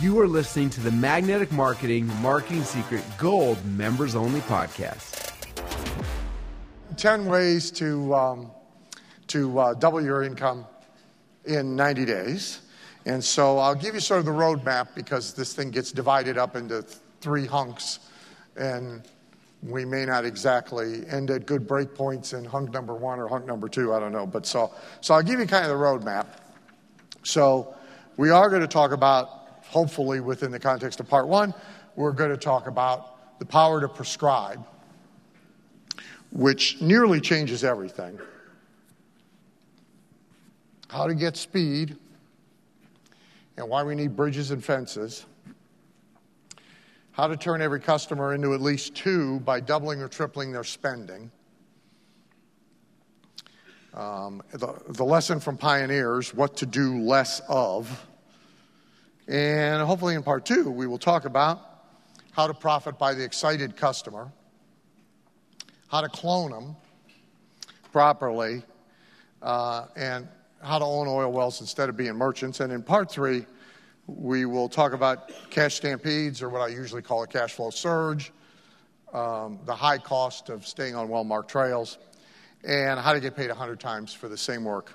You are listening to the Magnetic Marketing Marketing Secret Gold Members Only Podcast. 10 ways to, um, to uh, double your income in 90 days. And so I'll give you sort of the roadmap because this thing gets divided up into th- three hunks. And we may not exactly end at good break points in hunk number one or hunk number two. I don't know. But so, so I'll give you kind of the roadmap. So we are going to talk about hopefully within the context of part one, we're going to talk about the power to prescribe, which nearly changes everything. How to get speed, and why we need bridges and fences. How to turn every customer into at least two by doubling or tripling their spending. Um, the, the lesson from pioneers what to do less of and hopefully, in part two, we will talk about how to profit by the excited customer, how to clone them properly, uh, and how to own oil wells instead of being merchants. And in part three, we will talk about cash stampedes, or what I usually call a cash flow surge, um, the high cost of staying on well marked trails, and how to get paid 100 times for the same work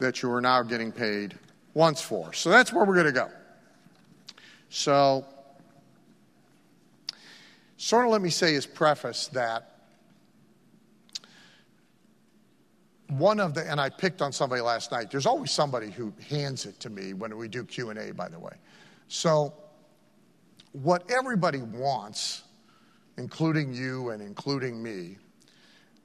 that you are now getting paid once for. So that's where we're going to go. So, sort of let me say as preface that one of the and I picked on somebody last night. There's always somebody who hands it to me when we do Q&A by the way. So what everybody wants, including you and including me,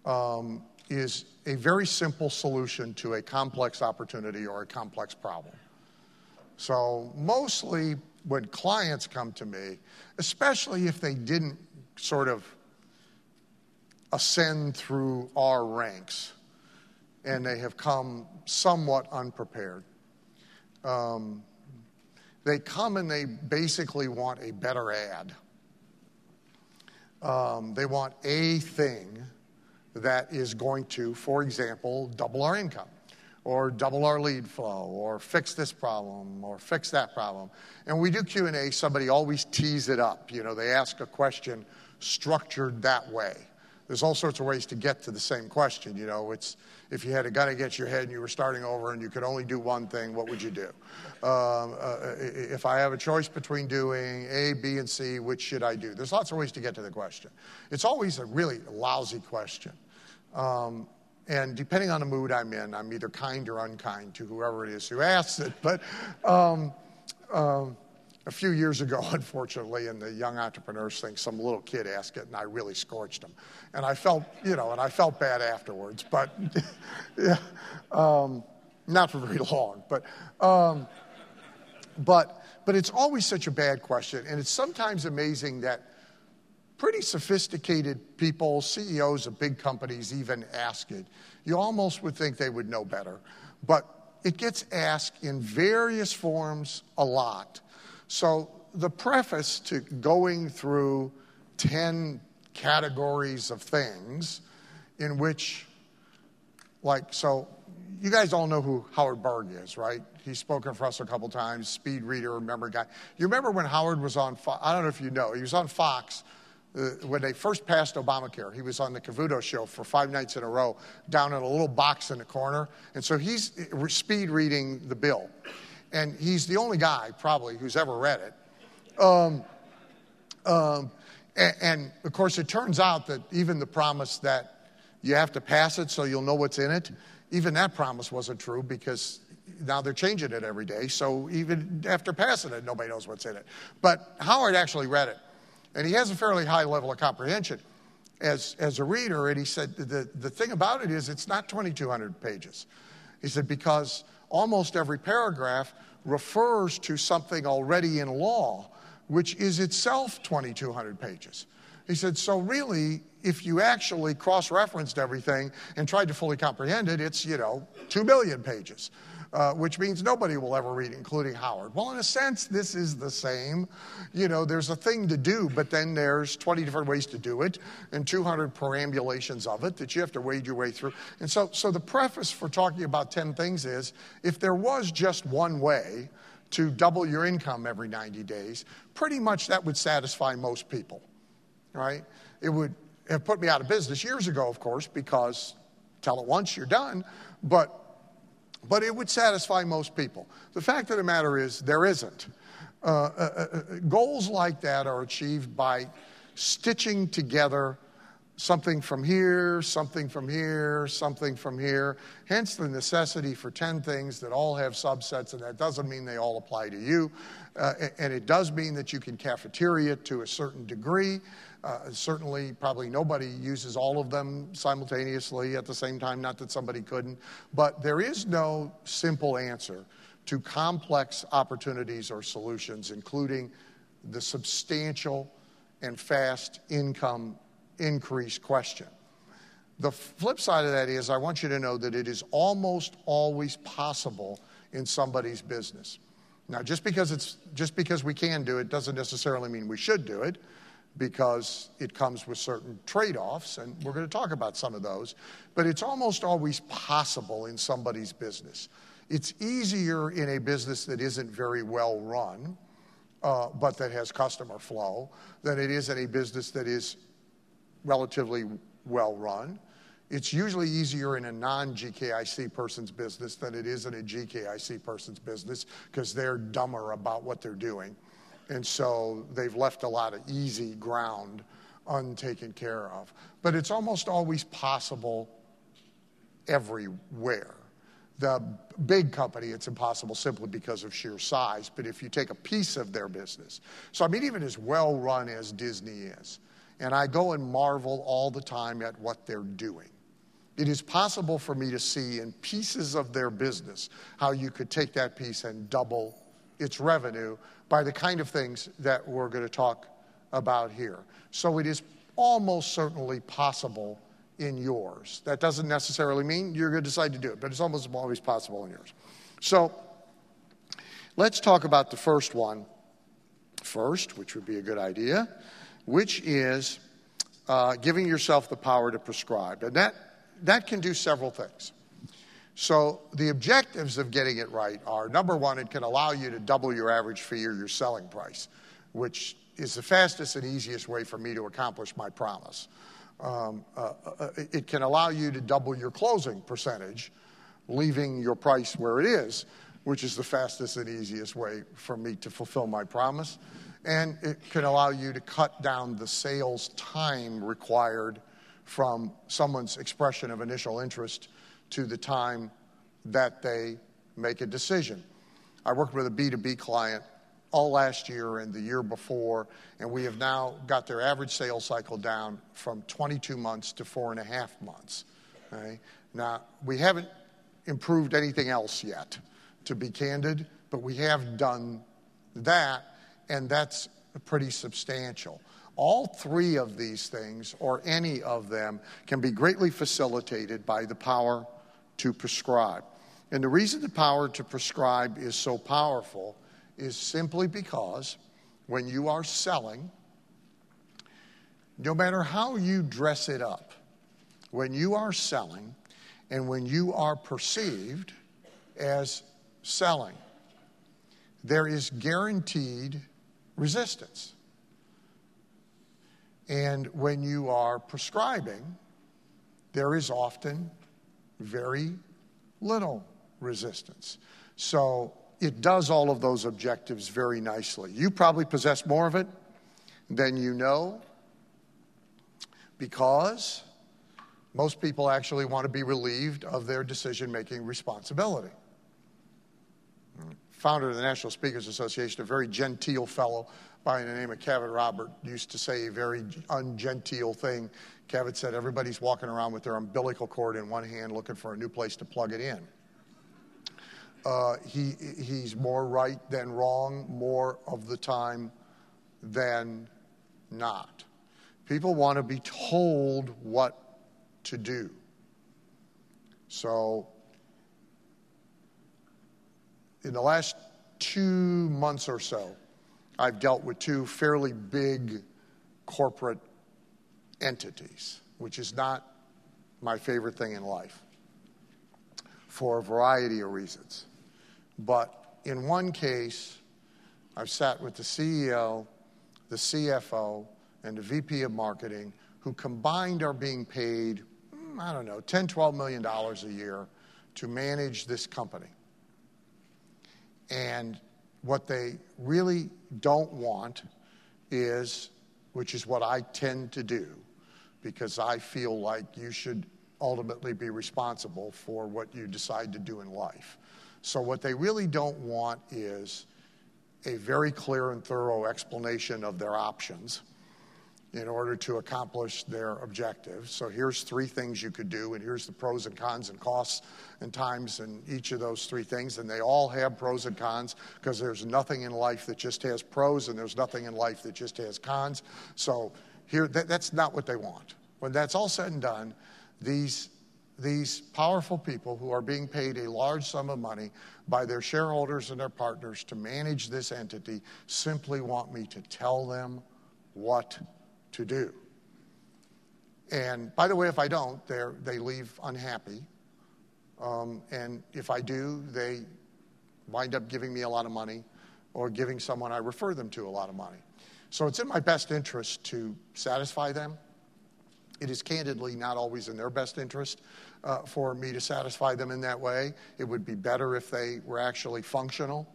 um, is a very simple solution to a complex opportunity or a complex problem. So mostly when clients come to me, especially if they didn't sort of ascend through our ranks and they have come somewhat unprepared. Um, they come and they basically want a better ad. Um, they want a thing that is going to, for example, double our income or double our lead flow or fix this problem or fix that problem. And we do q&a somebody always tees it up. You know they ask a question structured that way. There's all sorts of ways to get to the same question you know. It's if you had a gun against your head and you were starting over and you could only do one thing what would you do? Um, uh, if i have a choice between doing a b and c which should i do? There's lots of ways to get to the question. It's always a really lousy question. Um, and depending on the mood I'm in, I'm either kind or unkind to whoever it is who asks it. But um, um, a few years ago, unfortunately, in the young entrepreneurs thing, some little kid asked it, and I really scorched him. And I felt, you know, and I felt bad afterwards. But yeah, um, not for very long. But um, but but it's always such a bad question, and it's sometimes amazing that pretty sophisticated people, CEOs of big companies even ask it. You almost would think they would know better. But it gets asked in various forms a lot. So the preface to going through 10 categories of things in which, like, so you guys all know who Howard Berg is, right? He's spoken for us a couple times, speed reader, memory guy. You remember when Howard was on, I don't know if you know, he was on Fox when they first passed Obamacare, he was on the Cavuto show for five nights in a row down in a little box in the corner. And so he's speed reading the bill. And he's the only guy, probably, who's ever read it. Um, um, and, and of course, it turns out that even the promise that you have to pass it so you'll know what's in it, even that promise wasn't true because now they're changing it every day. So even after passing it, nobody knows what's in it. But Howard actually read it. And he has a fairly high level of comprehension as, as a reader. And he said, the, the thing about it is, it's not 2,200 pages. He said, because almost every paragraph refers to something already in law, which is itself 2,200 pages. He said, so really, if you actually cross referenced everything and tried to fully comprehend it, it's, you know, 2 million pages uh, which means nobody will ever read, including Howard. Well, in a sense, this is the same. You know, there's a thing to do, but then there's 20 different ways to do it and 200 perambulations of it that you have to wade your way through. And so, so the preface for talking about 10 things is if there was just one way to double your income every 90 days, pretty much that would satisfy most people, right? It would have put me out of business years ago, of course, because tell it once, you're done, but but it would satisfy most people. The fact of the matter is, there isn't. Uh, uh, uh, goals like that are achieved by stitching together something from here, something from here, something from here. Hence the necessity for 10 things that all have subsets, and that doesn't mean they all apply to you. Uh, and it does mean that you can cafeteria to a certain degree. Uh, certainly, probably nobody uses all of them simultaneously at the same time, not that somebody couldn't. But there is no simple answer to complex opportunities or solutions, including the substantial and fast income increase question. The flip side of that is, I want you to know that it is almost always possible in somebody's business. Now, just because, it's, just because we can do it doesn't necessarily mean we should do it, because it comes with certain trade offs, and we're going to talk about some of those. But it's almost always possible in somebody's business. It's easier in a business that isn't very well run, uh, but that has customer flow, than it is in a business that is relatively well run. It's usually easier in a non GKIC person's business than it is in a GKIC person's business because they're dumber about what they're doing. And so they've left a lot of easy ground untaken care of. But it's almost always possible everywhere. The big company, it's impossible simply because of sheer size. But if you take a piece of their business, so I mean, even as well run as Disney is, and I go and marvel all the time at what they're doing. It is possible for me to see in pieces of their business how you could take that piece and double its revenue by the kind of things that we're going to talk about here. So it is almost certainly possible in yours. That doesn't necessarily mean you're going to decide to do it, but it's almost always possible in yours. So let's talk about the first one first, which would be a good idea, which is uh, giving yourself the power to prescribe. And that, that can do several things. So, the objectives of getting it right are number one, it can allow you to double your average fee or your selling price, which is the fastest and easiest way for me to accomplish my promise. Um, uh, uh, it can allow you to double your closing percentage, leaving your price where it is, which is the fastest and easiest way for me to fulfill my promise. And it can allow you to cut down the sales time required from someone's expression of initial interest to the time that they make a decision. I worked with a B2B client all last year and the year before, and we have now got their average sales cycle down from 22 months to four and a half months. Now, we haven't improved anything else yet, to be candid, but we have done that, and that's pretty substantial. All three of these things, or any of them, can be greatly facilitated by the power to prescribe. And the reason the power to prescribe is so powerful is simply because when you are selling, no matter how you dress it up, when you are selling and when you are perceived as selling, there is guaranteed resistance. And when you are prescribing, there is often very little resistance. So it does all of those objectives very nicely. You probably possess more of it than you know because most people actually want to be relieved of their decision making responsibility. Founder of the National Speakers Association, a very genteel fellow by the name of Cavett Robert, used to say a very ungenteel thing Cavett said everybody's walking around with their umbilical cord in one hand looking for a new place to plug it in. Uh, he, he's more right than wrong more of the time than not. People want to be told what to do. So, in the last two months or so, I've dealt with two fairly big corporate entities, which is not my favorite thing in life for a variety of reasons. But in one case, I've sat with the CEO, the CFO, and the VP of marketing who combined are being paid, I don't know, 10, 12 million dollars a year to manage this company. And what they really don't want is, which is what I tend to do, because I feel like you should ultimately be responsible for what you decide to do in life. So, what they really don't want is a very clear and thorough explanation of their options in order to accomplish their objectives. So here's three things you could do, and here's the pros and cons and costs and times in each of those three things. And they all have pros and cons because there's nothing in life that just has pros, and there's nothing in life that just has cons. So here, that, that's not what they want. When that's all said and done, these these powerful people who are being paid a large sum of money by their shareholders and their partners to manage this entity simply want me to tell them what to do. And by the way, if I don't, they leave unhappy. Um, and if I do, they wind up giving me a lot of money or giving someone I refer them to a lot of money. So it's in my best interest to satisfy them. It is candidly not always in their best interest uh, for me to satisfy them in that way. It would be better if they were actually functional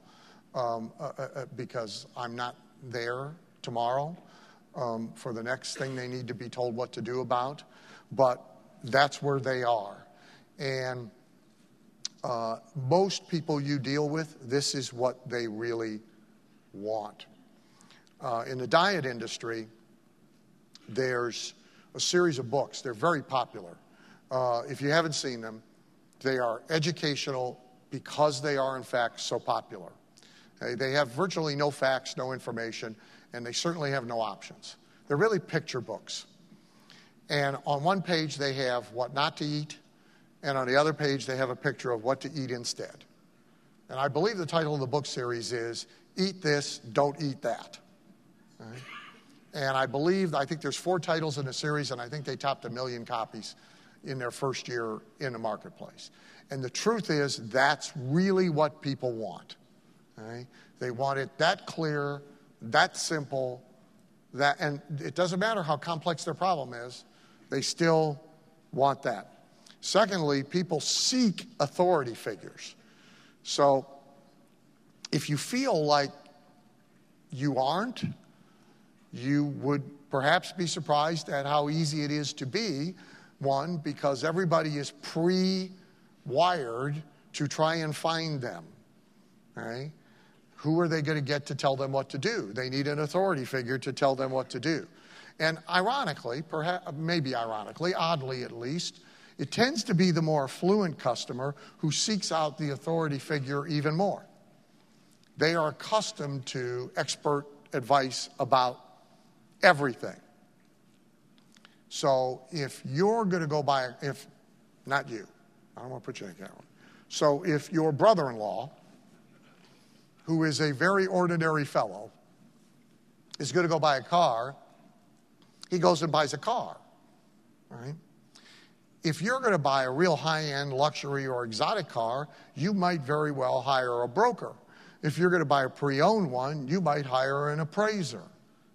um, uh, uh, uh because I'm not there tomorrow um, for the next thing they need to be told what to do about. But that's where they are. And uh, most people you deal with, this is what they really want. Uh, in the diet industry, there's a series of books. They're very popular. Uh, if you haven't seen them, they are educational because they are, in fact, so popular. They have virtually no facts, no information, and they certainly have no options. They're really picture books. And on one page, they have what not to eat, and on the other page, they have a picture of what to eat instead. And I believe the title of the book series is Eat This, Don't Eat That. Right? And I believe, I think there's four titles in the series, and I think they topped a million copies in their first year in the marketplace. And the truth is, that's really what people want. Right? They want it that clear, that simple, that, and it doesn't matter how complex their problem is, they still want that. Secondly, people seek authority figures. So if you feel like you aren't, you would perhaps be surprised at how easy it is to be. One, because everybody is pre wired to try and find them. Right? Who are they going to get to tell them what to do? They need an authority figure to tell them what to do. And ironically, perhaps, maybe ironically, oddly at least, it tends to be the more affluent customer who seeks out the authority figure even more. They are accustomed to expert advice about everything. So if you're going to go buy, if not you, I don't want to put you in that one. So if your brother in law who is a very ordinary fellow, is going to go buy a car, he goes and buys a car, right? If you're going to buy a real high end luxury or exotic car, you might very well hire a broker. If you're going to buy a pre owned one, you might hire an appraiser.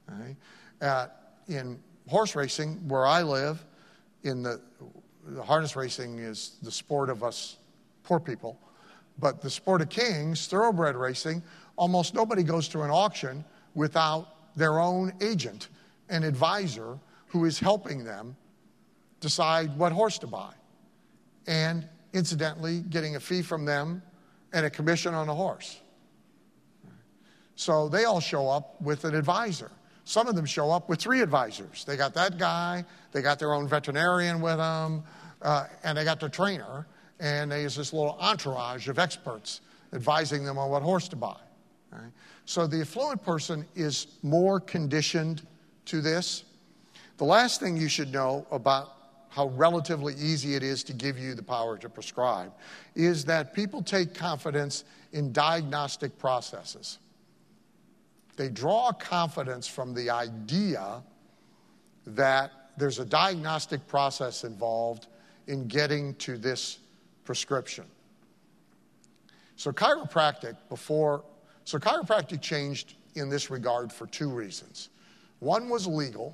Right? In horse racing, where I live, in the, the harness racing is the sport of us poor people. But the sport of kings, thoroughbred racing, almost nobody goes to an auction without their own agent, an advisor who is helping them decide what horse to buy. And incidentally, getting a fee from them and a commission on a horse. So they all show up with an advisor. Some of them show up with three advisors. They got that guy, they got their own veterinarian with them, uh, and they got their trainer and there's this little entourage of experts advising them on what horse to buy. Right? So the affluent person is more conditioned to this. The last thing you should know about how relatively easy it is to give you the power to prescribe is that people take confidence in diagnostic processes. They draw confidence from the idea that there's a diagnostic process involved in getting to this prescription. So chiropractic before, so chiropractic changed in this regard for two reasons. One was legal,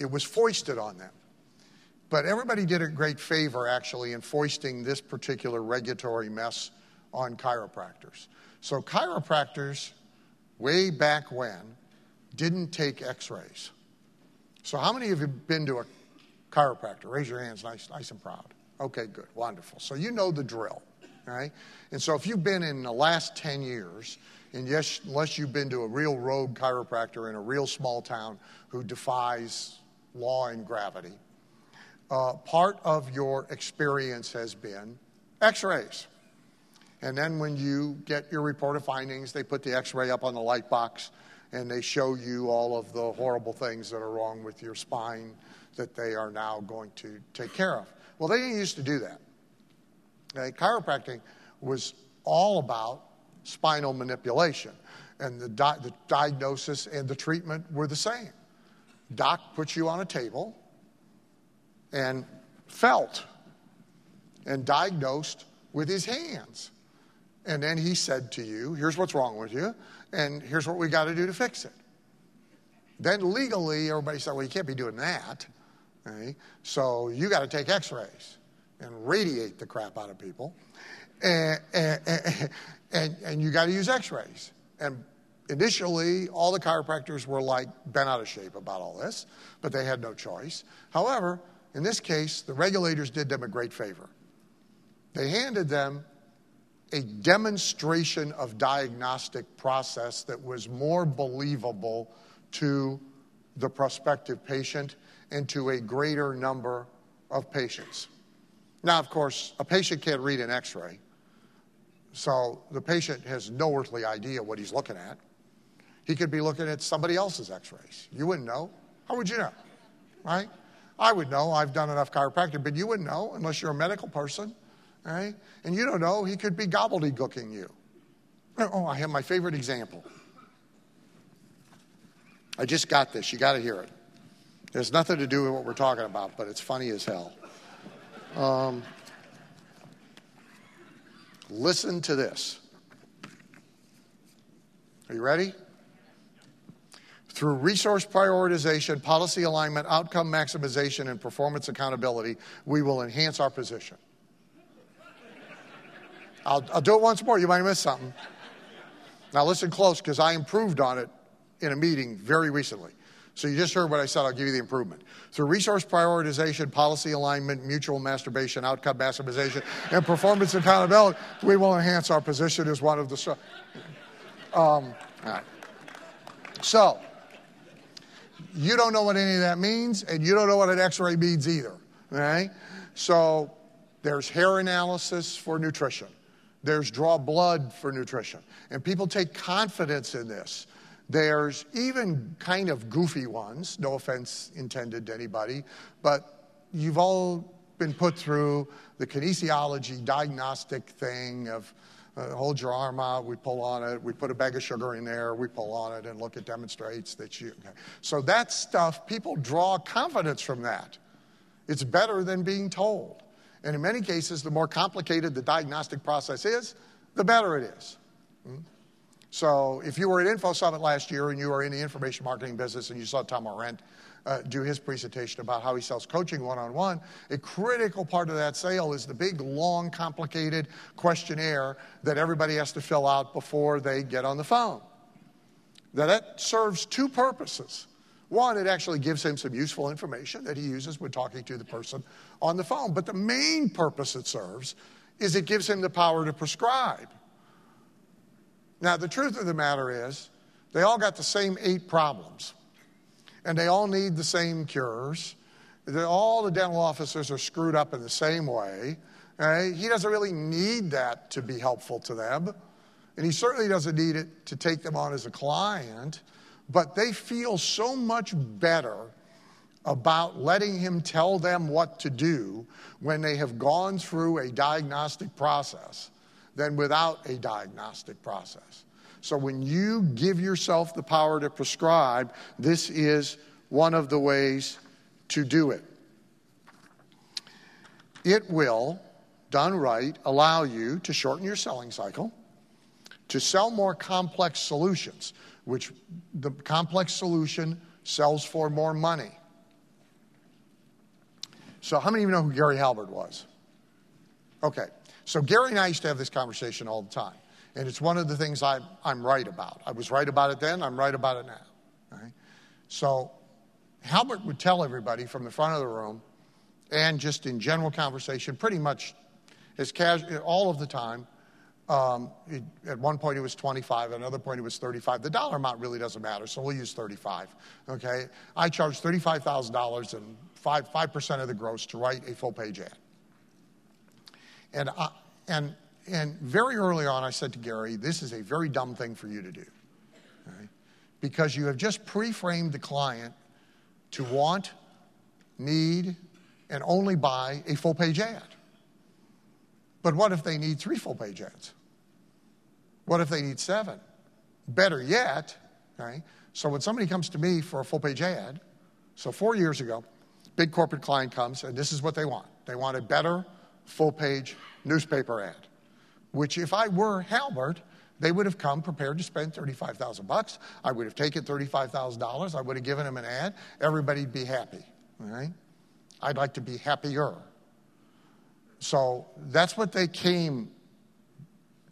it was foisted on them. But everybody did a great favor actually in foisting this particular regulatory mess on chiropractors. So chiropractors, way back when, didn't take x rays. So, how many of you have been to a chiropractor? Raise your hands, nice, nice and proud. Okay, good, wonderful. So, you know the drill, right? And so, if you've been in the last 10 years, and yes, unless you've been to a real rogue chiropractor in a real small town who defies law and gravity, uh, part of your experience has been x rays. And then when you get your report of findings, they put the x ray up on the light box and they show you all of the horrible things that are wrong with your spine that they are now going to take care of. Well, they used to do that. Okay? Chiropractic was all about spinal manipulation, and the, di- the diagnosis and the treatment were the same. Doc puts you on a table and felt and diagnosed with his hands. And then he said to you, Here's what's wrong with you, and here's what we got to do to fix it. Then legally, everybody said, Well, you can't be doing that. Okay? So you got to take x rays and radiate the crap out of people. And, and, and, and you got to use x rays. And initially, all the chiropractors were like bent out of shape about all this, but they had no choice. However, in this case, the regulators did them a great favor. They handed them a demonstration of diagnostic process that was more believable to the prospective patient and to a greater number of patients. Now, of course, a patient can't read an x ray, so the patient has no earthly idea what he's looking at. He could be looking at somebody else's x rays. You wouldn't know. How would you know? Right? I would know. I've done enough chiropractic, but you wouldn't know unless you're a medical person. Right? And you don't know, he could be gobbledygooking you. Oh, I have my favorite example. I just got this. You got to hear it. There's nothing to do with what we're talking about, but it's funny as hell. Um, listen to this. Are you ready? Through resource prioritization, policy alignment, outcome maximization, and performance accountability, we will enhance our position. I'll, I'll do it once more. You might have missed something. Now, listen close because I improved on it in a meeting very recently. So you just heard what I said. I'll give you the improvement. Through resource prioritization, policy alignment, mutual masturbation, outcome maximization, and performance accountability, we will enhance our position as one of the. Um. So, you don't know what any of that means, and you don't know what an x ray means either. Right? So, there's hair analysis for nutrition. There's draw blood for nutrition. And people take confidence in this. There's even kind of goofy ones, no offense intended to anybody, but you've all been put through the kinesiology diagnostic thing of uh, hold your arm out, we pull on it, we put a bag of sugar in there, we pull on it, and look, it demonstrates that you. Okay. So that stuff, people draw confidence from that. It's better than being told. And in many cases, the more complicated the diagnostic process is, the better it is. Hmm? So if you were at Info Summit last year and you were in the information marketing business and you saw Tom Orent uh, do his presentation about how he sells coaching one on one, a critical part of that sale is the big, long, complicated questionnaire that everybody has to fill out before they get on the phone. Now, that serves two purposes. One, it actually gives him some useful information that he uses when talking to the person on the phone. But the main purpose it serves is it gives him the power to prescribe. Now, the truth of the matter is, they all got the same eight problems, and they all need the same cures. all the dental officers are screwed up in the same way. Right? He doesn't really need that to be helpful to them, and he certainly doesn't need it to take them on as a client but they feel so much better about letting him tell them what to do when they have gone through a diagnostic process than without a diagnostic process. So when you give yourself the power to prescribe, this is one of the ways to do it. It will done right, allow you to shorten your selling cycle, to sell more complex solutions, which the complex solution sells for more money. So, how many of you know who Gary Halbert was? Okay, so Gary and I used to have this conversation all the time, and it's one of the things I, I'm right about. I was right about it then, I'm right about it now. Right? So, Halbert would tell everybody from the front of the room and just in general conversation, pretty much as casual, all of the time. Um, it, at one point it was 25, at another point it was 35. The dollar amount really doesn't matter, so we'll use 35. Okay, I charge $35,000 and five five percent of the gross to write a full page ad. And I, and and very early on, I said to Gary, "This is a very dumb thing for you to do, okay? because you have just pre-framed the client to want, need, and only buy a full page ad. But what if they need three full page ads? What if they need seven? Better yet, okay, so when somebody comes to me for a full page ad, so four years ago, big corporate client comes and this is what they want. They want a better full page newspaper ad, which if I were Halbert, they would have come prepared to spend 35,000 bucks. I would have taken $35,000. I would have given them an ad. Everybody'd be happy? I'd like to be happier. So that's what they came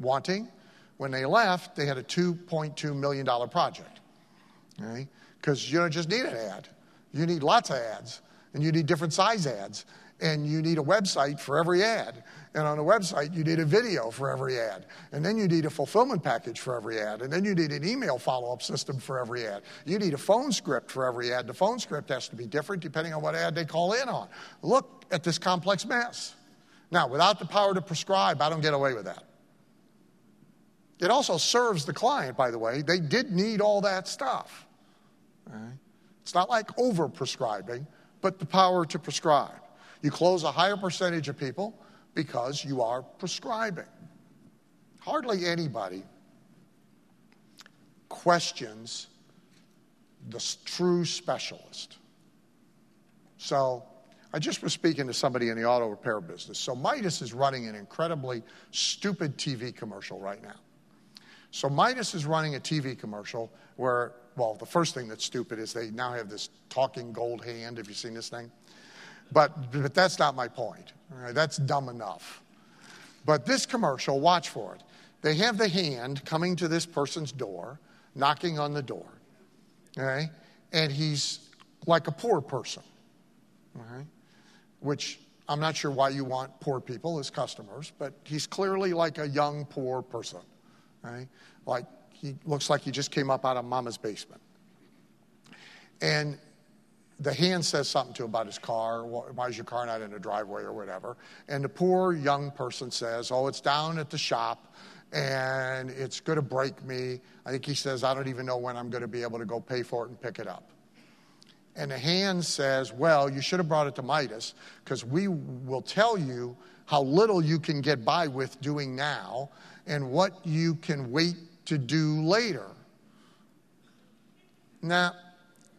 wanting. When they left, they had a $2.2 million project. Because you don't just need an ad, you need lots of ads, and you need different size ads, and you need a website for every ad. And on a website, you need a video for every ad. And then you need a fulfillment package for every ad. And then you need an email follow up system for every ad. You need a phone script for every ad. The phone script has to be different depending on what ad they call in on. Look at this complex mess. Now, without the power to prescribe, I don't get away with that. It also serves the client, by the way. They did need all that stuff. It's not like over prescribing, but the power to prescribe. You close a higher percentage of people because you are prescribing. Hardly anybody questions the true specialist. So, I just was speaking to somebody in the auto repair business. So, Midas is running an incredibly stupid TV commercial right now. So, Midas is running a TV commercial where, well, the first thing that's stupid is they now have this talking gold hand. Have you seen this thing? But, but that's not my point. Right, that's dumb enough. But this commercial, watch for it. They have the hand coming to this person's door, knocking on the door. Okay? And he's like a poor person. Which I'm not sure why you want poor people as customers, but he's clearly like a young, poor person. Like he looks like he just came up out of mama's basement. And the hand says something to him about his car. Why is your car not in the driveway or whatever? And the poor young person says, Oh, it's down at the shop and it's going to break me. I think he says, I don't even know when I'm going to be able to go pay for it and pick it up. And the hand says, Well, you should have brought it to Midas because we will tell you how little you can get by with doing now and what you can wait to do later. Now,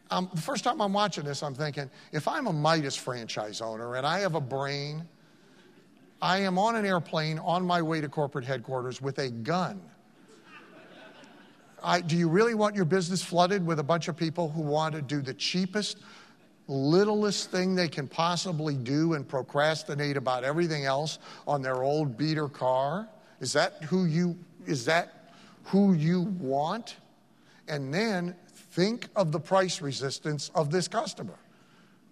um, the first time I'm watching this, I'm thinking, if I'm a Midas franchise owner and I have a brain, I am on an airplane on my way to corporate headquarters with a gun. I, do you really want your business flooded with a bunch of people who want to do the cheapest, littlest thing they can possibly do and procrastinate about everything else on their old beater car? Is that who you is that who you want? And then Think of the price resistance of this customer.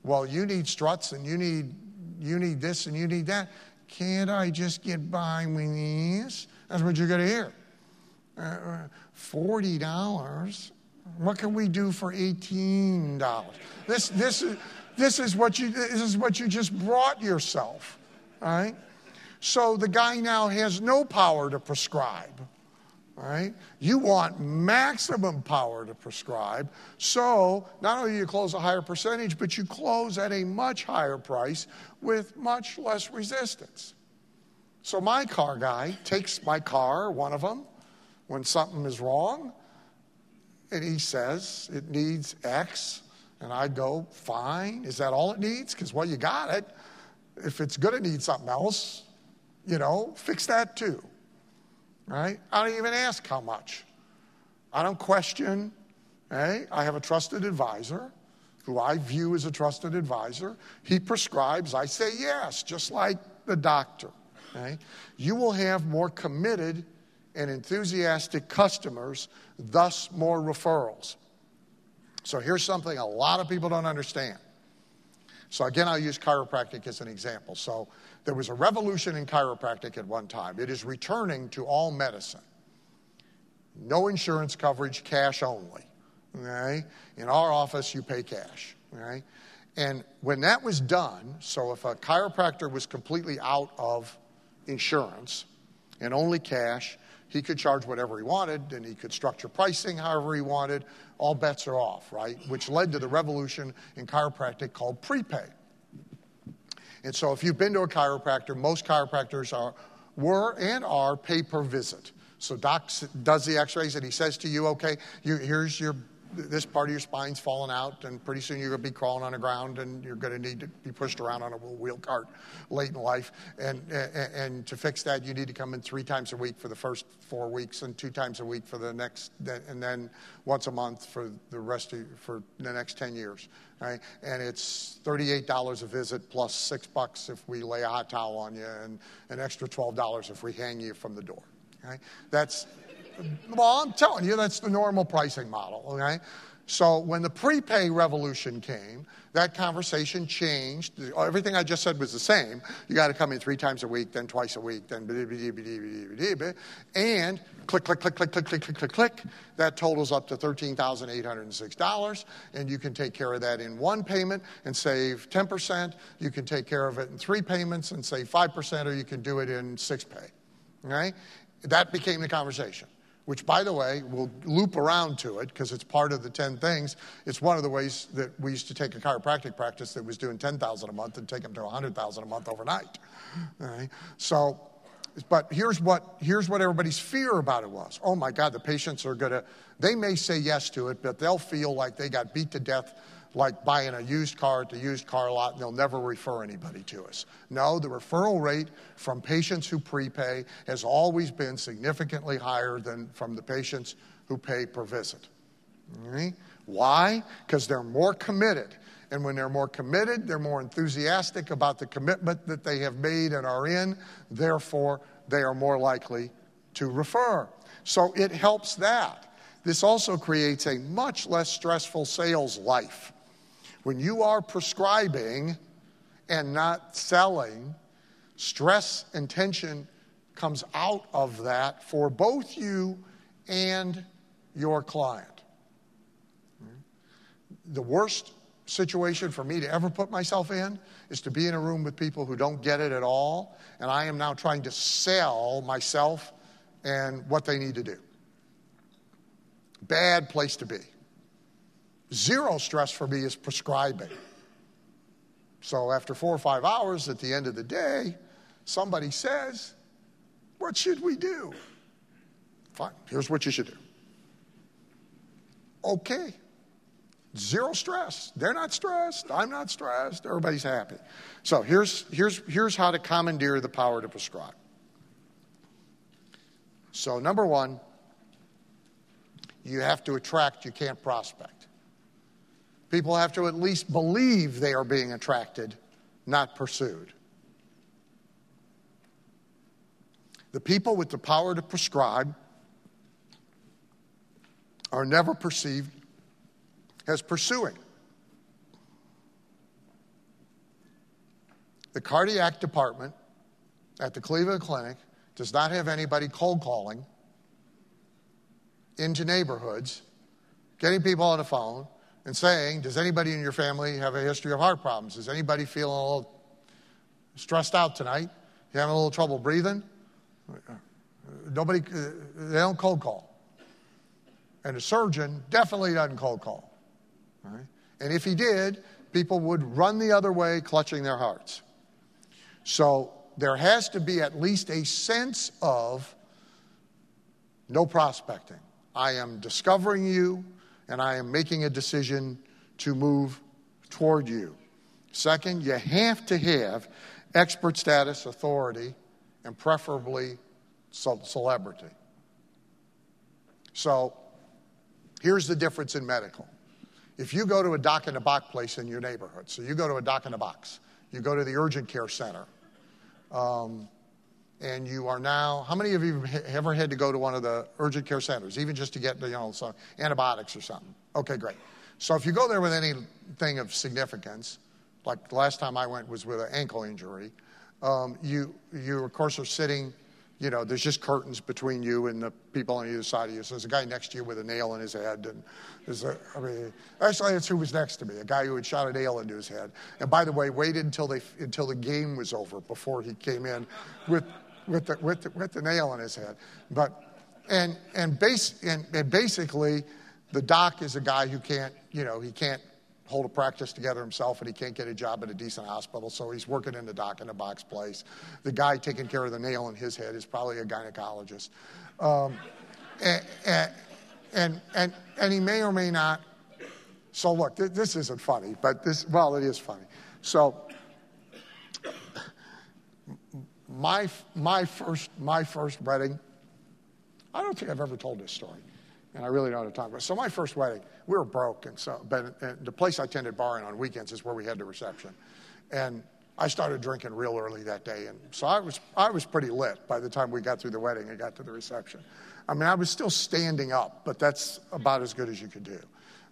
Well, you need struts and you need you need this and you need that. Can't I just get by with these? That's what you're going to hear. Uh, Forty dollars. What can we do for eighteen dollars? This this is this is what you this is what you just brought yourself. All right. So the guy now has no power to prescribe right? You want maximum power to prescribe. So not only do you close a higher percentage, but you close at a much higher price with much less resistance. So my car guy takes my car, one of them, when something is wrong, and he says it needs X. And I go, fine. Is that all it needs? Because, well, you got it. If it's going to need something else, you know, fix that too. Right? I don't even ask how much. I don't question. Right? I have a trusted advisor who I view as a trusted advisor. He prescribes, I say yes, just like the doctor. You will have more committed and enthusiastic customers, thus more referrals. So here's something a lot of people don't understand. So again, I'll use chiropractic as an example. So there was a revolution in chiropractic at one time. It is returning to all medicine. No insurance coverage, cash only. Okay? In our office, you pay cash. Okay? And when that was done, so if a chiropractor was completely out of insurance and only cash, he could charge whatever he wanted and he could structure pricing however he wanted. All bets are off, right? Which led to the revolution in chiropractic called prepay. And so if you've been to a chiropractor, most chiropractors are, were and are pay per visit. So doc does the x-rays and he says to you, okay, you, here's your this part of your spine's falling out, and pretty soon you're going to be crawling on the ground, and you're going to need to be pushed around on a wheel cart late in life. And, and, and to fix that, you need to come in three times a week for the first four weeks, and two times a week for the next, and then once a month for the rest of for the next 10 years. Right? And it's $38 a visit plus six bucks if we lay a hot towel on you, and an extra $12 if we hang you from the door. Right? That's well, I'm telling you, that's the normal pricing model, okay? So when the prepay revolution came, that conversation changed. Everything I just said was the same. You got to come in three times a week, then twice a week, then and click, click, click, click, click, click, click, click, click. That totals up to $13,806, and you can take care of that in one payment and save 10%. You can take care of it in three payments and save 5%, or you can do it in six pay. Okay? That became the conversation which, by the way, will loop around to it because it's part of the 10 things. It's one of the ways that we used to take a chiropractic practice that was doing 10,000 a month and take them to 100,000 a month overnight. So, but here's what, here's what everybody's fear about it was. Oh my God, the patients are going to, they may say yes to it, but they'll feel like they got beat to death like buying a used car at the used car lot and they'll never refer anybody to us. No, the referral rate from patients who prepay has always been significantly higher than from the patients who pay per visit. Okay? Why? Because they're more committed. And when they're more committed, they're more enthusiastic about the commitment that they have made and are in. Therefore, they are more likely to refer. So it helps that. This also creates a much less stressful sales life. When you are prescribing and not selling, stress and tension comes out of that for both you and your client. The worst situation for me to ever put myself in is to be in a room with people who don't get it at all, and I am now trying to sell myself and what they need to do. Bad place to be. Zero stress for me is prescribing. So after four or five hours at the end of the day, somebody says, What should we do? Fine, here's what you should do. Okay. Zero stress. They're not stressed. I'm not stressed. Everybody's happy. So here's, here's, here's how to commandeer the power to prescribe. So, number one, you have to attract, you can't prospect. People have to at least believe they are being attracted, not pursued. The people with the power to prescribe are never perceived as pursuing. The cardiac department at the Cleveland Clinic does not have anybody cold calling into neighborhoods, getting people on the phone, and saying, Does anybody in your family have a history of heart problems? Is anybody feeling a little stressed out tonight? You having a little trouble breathing? Nobody, they don't cold call. And a surgeon definitely doesn't cold call. Right? And if he did, people would run the other way, clutching their hearts. So there has to be at least a sense of no prospecting. I am discovering you and I am making a decision to move toward you. Second, you have to have expert status, authority, and preferably celebrity. So here's the difference in medical. If you go to a doc in a box place in your neighborhood, so you go to a doc in a box, you go to the urgent care center, um, and you are now, how many of you have ever had to go to one of the urgent care centers, even just to get, you know, some antibiotics or something? Okay, great. So if you go there with anything of significance, like the last time I went was with an ankle injury, um, you, you, of course, are sitting you know, there's just curtains between you and the people on either side of you. So there's a guy next to you with a nail in his head. And there's a, I mean, actually, that's who was next to me, a guy who had shot a nail into his head. And by the way, waited until, they, until the game was over before he came in with, with, the, with, the, with the nail in his head. But, and, and, base, and, and basically, the doc is a guy who can't, you know, he can't hold a practice together himself and he can't get a job at a decent hospital, so he's working in the doc in a box place. The guy taking care of the nail in his head is probably a gynecologist. Um, and, and, and, and, he may or may not. So, look, th- this isn't funny, but this, well, it is funny. So, my, my, first, my first wedding, I don't think I've ever told this story and I really don't know how to talk about it. So my first wedding, we were broke, and so but and the place I tended barring on weekends is where we had the reception, and I started drinking real early that day, and so I was I was pretty lit by the time we got through the wedding and got to the reception. I mean, I was still standing up, but that's about as good as you could do.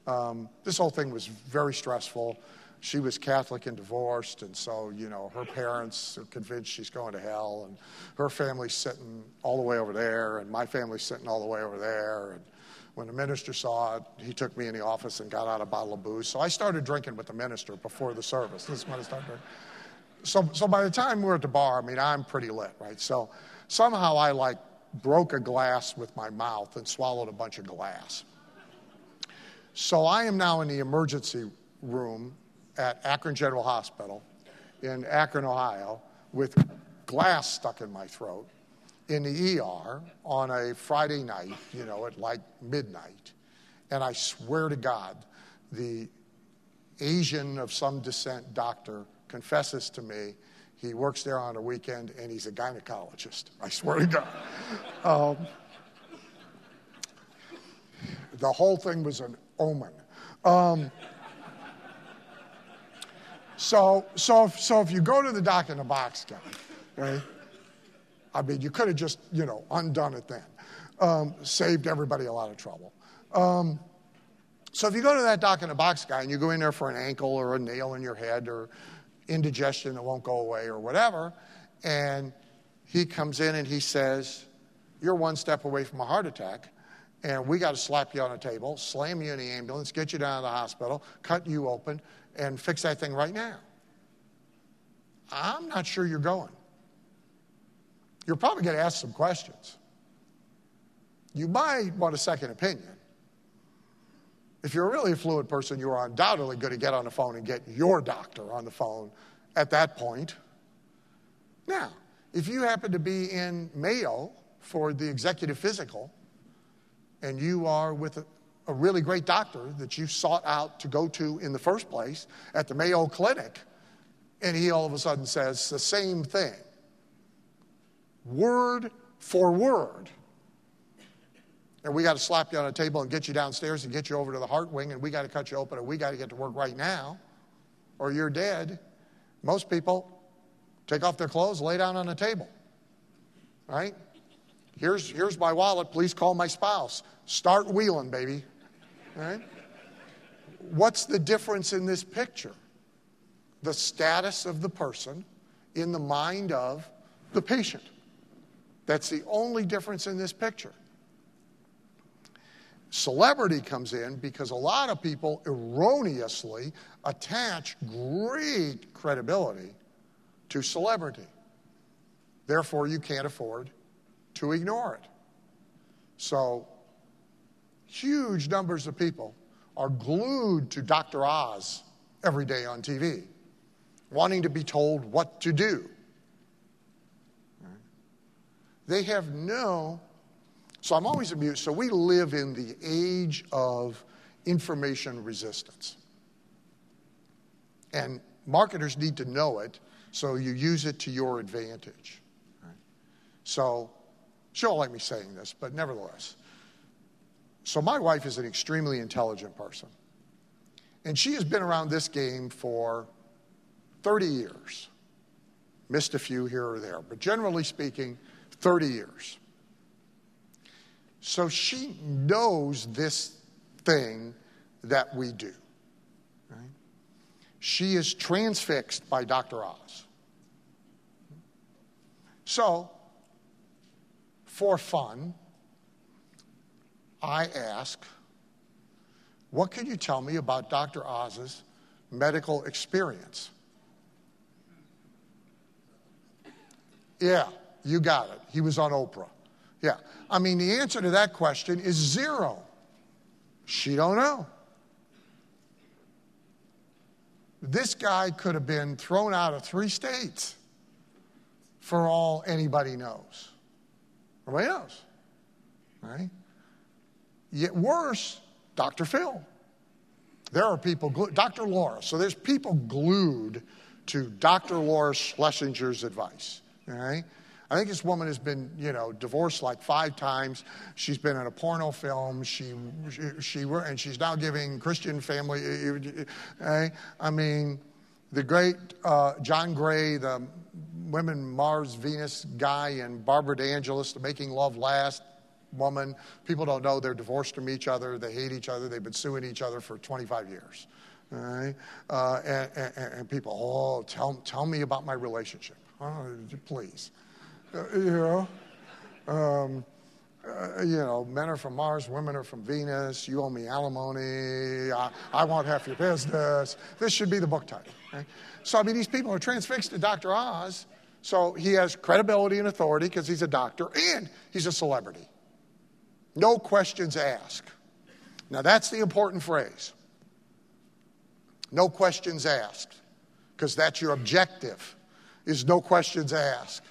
Um, this whole thing was very stressful. She was Catholic and divorced, and so you know her parents are convinced she's going to hell, and her family's sitting all the way over there, and my family's sitting all the way over there, and when the minister saw it, he took me in the office and got out a bottle of booze. So I started drinking with the minister before the service. This is when I started drinking. So, so by the time we're at the bar, I mean, I'm pretty lit, right? So somehow I like broke a glass with my mouth and swallowed a bunch of glass. So I am now in the emergency room at Akron General Hospital in Akron, Ohio, with glass stuck in my throat in the ER on a Friday night, you know, at like midnight. And I swear to God, the Asian of some descent doctor confesses to me he works there on a weekend and he's a gynecologist. I swear to God. Um, the whole thing was an omen. Um, so, so, if, so if you go to the doc in a box guy, right? I mean, you could have just, you know, undone it then. Um, saved everybody a lot of trouble. Um, so if you go to that doc in a box guy and you go in there for an ankle or a nail in your head or indigestion that won't go away or whatever, and he comes in and he says, You're one step away from a heart attack, and we got to slap you on a table, slam you in the ambulance, get you down to the hospital, cut you open, and fix that thing right now. I'm not sure you're going you're probably going to ask some questions. You might want a second opinion. If you're really a fluid person, you are undoubtedly going to get on the phone and get your doctor on the phone at that point. Now, if you happen to be in Mayo for the executive physical and you are with a, really great doctor that you sought out to go to in the first place at the Mayo Clinic, and he all of a sudden says the same thing word for word. And we got to slap you on a table and get you downstairs and get you over to the heart wing, and we got to cut you open, and we got to get to work right now, or you're dead. Most people take off their clothes, lay down on a table. Right? Here's, here's my wallet. Please call my spouse. Start wheeling, baby. Right? What's the difference in this picture? The status of the person in the mind of the patient. That's the only difference in this picture. Celebrity comes in because a lot of people erroneously attach great credibility to celebrity. Therefore, you can't afford to ignore it. So, huge numbers of people are glued to Dr. Oz every day on TV, wanting to be told what to do. They have no, so I'm always amused. So we live in the age of information resistance. And marketers need to know it, so you use it to your advantage. So she won't like me saying this, but nevertheless. So my wife is an extremely intelligent person. And she has been around this game for 30 years. Missed a few here or there, but generally speaking, 30 years. So she knows this thing that we do. She is transfixed by Dr. Oz. So, for fun, I ask, what can you tell me about Dr. Oz's medical experience? Yeah, you got it. He was on Oprah. Yeah. I mean, the answer to that question is zero. She don't know. This guy could have been thrown out of three states for all anybody knows. Nobody knows. Right? Yet worse, Dr. Phil. There are people, Dr. Laura. So there's people glued to Dr. Laura Schlesinger's advice. I think this woman has been, you know, divorced like five times. She's been in a porno film. She, she, she and she's now giving Christian family. Eh? I mean, the great uh, John Gray, the women Mars Venus guy, and Barbara DeAngelis, the Making Love Last woman. People don't know they're divorced from each other. They hate each other. They've been suing each other for 25 years. All right? Uh, and, and, and, people, oh, tell, tell me about my relationship. Oh, please. Uh, you know, um, uh, you know, men are from Mars, women are from Venus. You owe me alimony. I, I want half your business. This should be the book title. Right? So, I mean, these people are transfixed to Dr. Oz. So he has credibility and authority because he's a doctor and he's a celebrity. No questions asked. Now, that's the important phrase. No questions asked, because that's your objective, is no questions asked.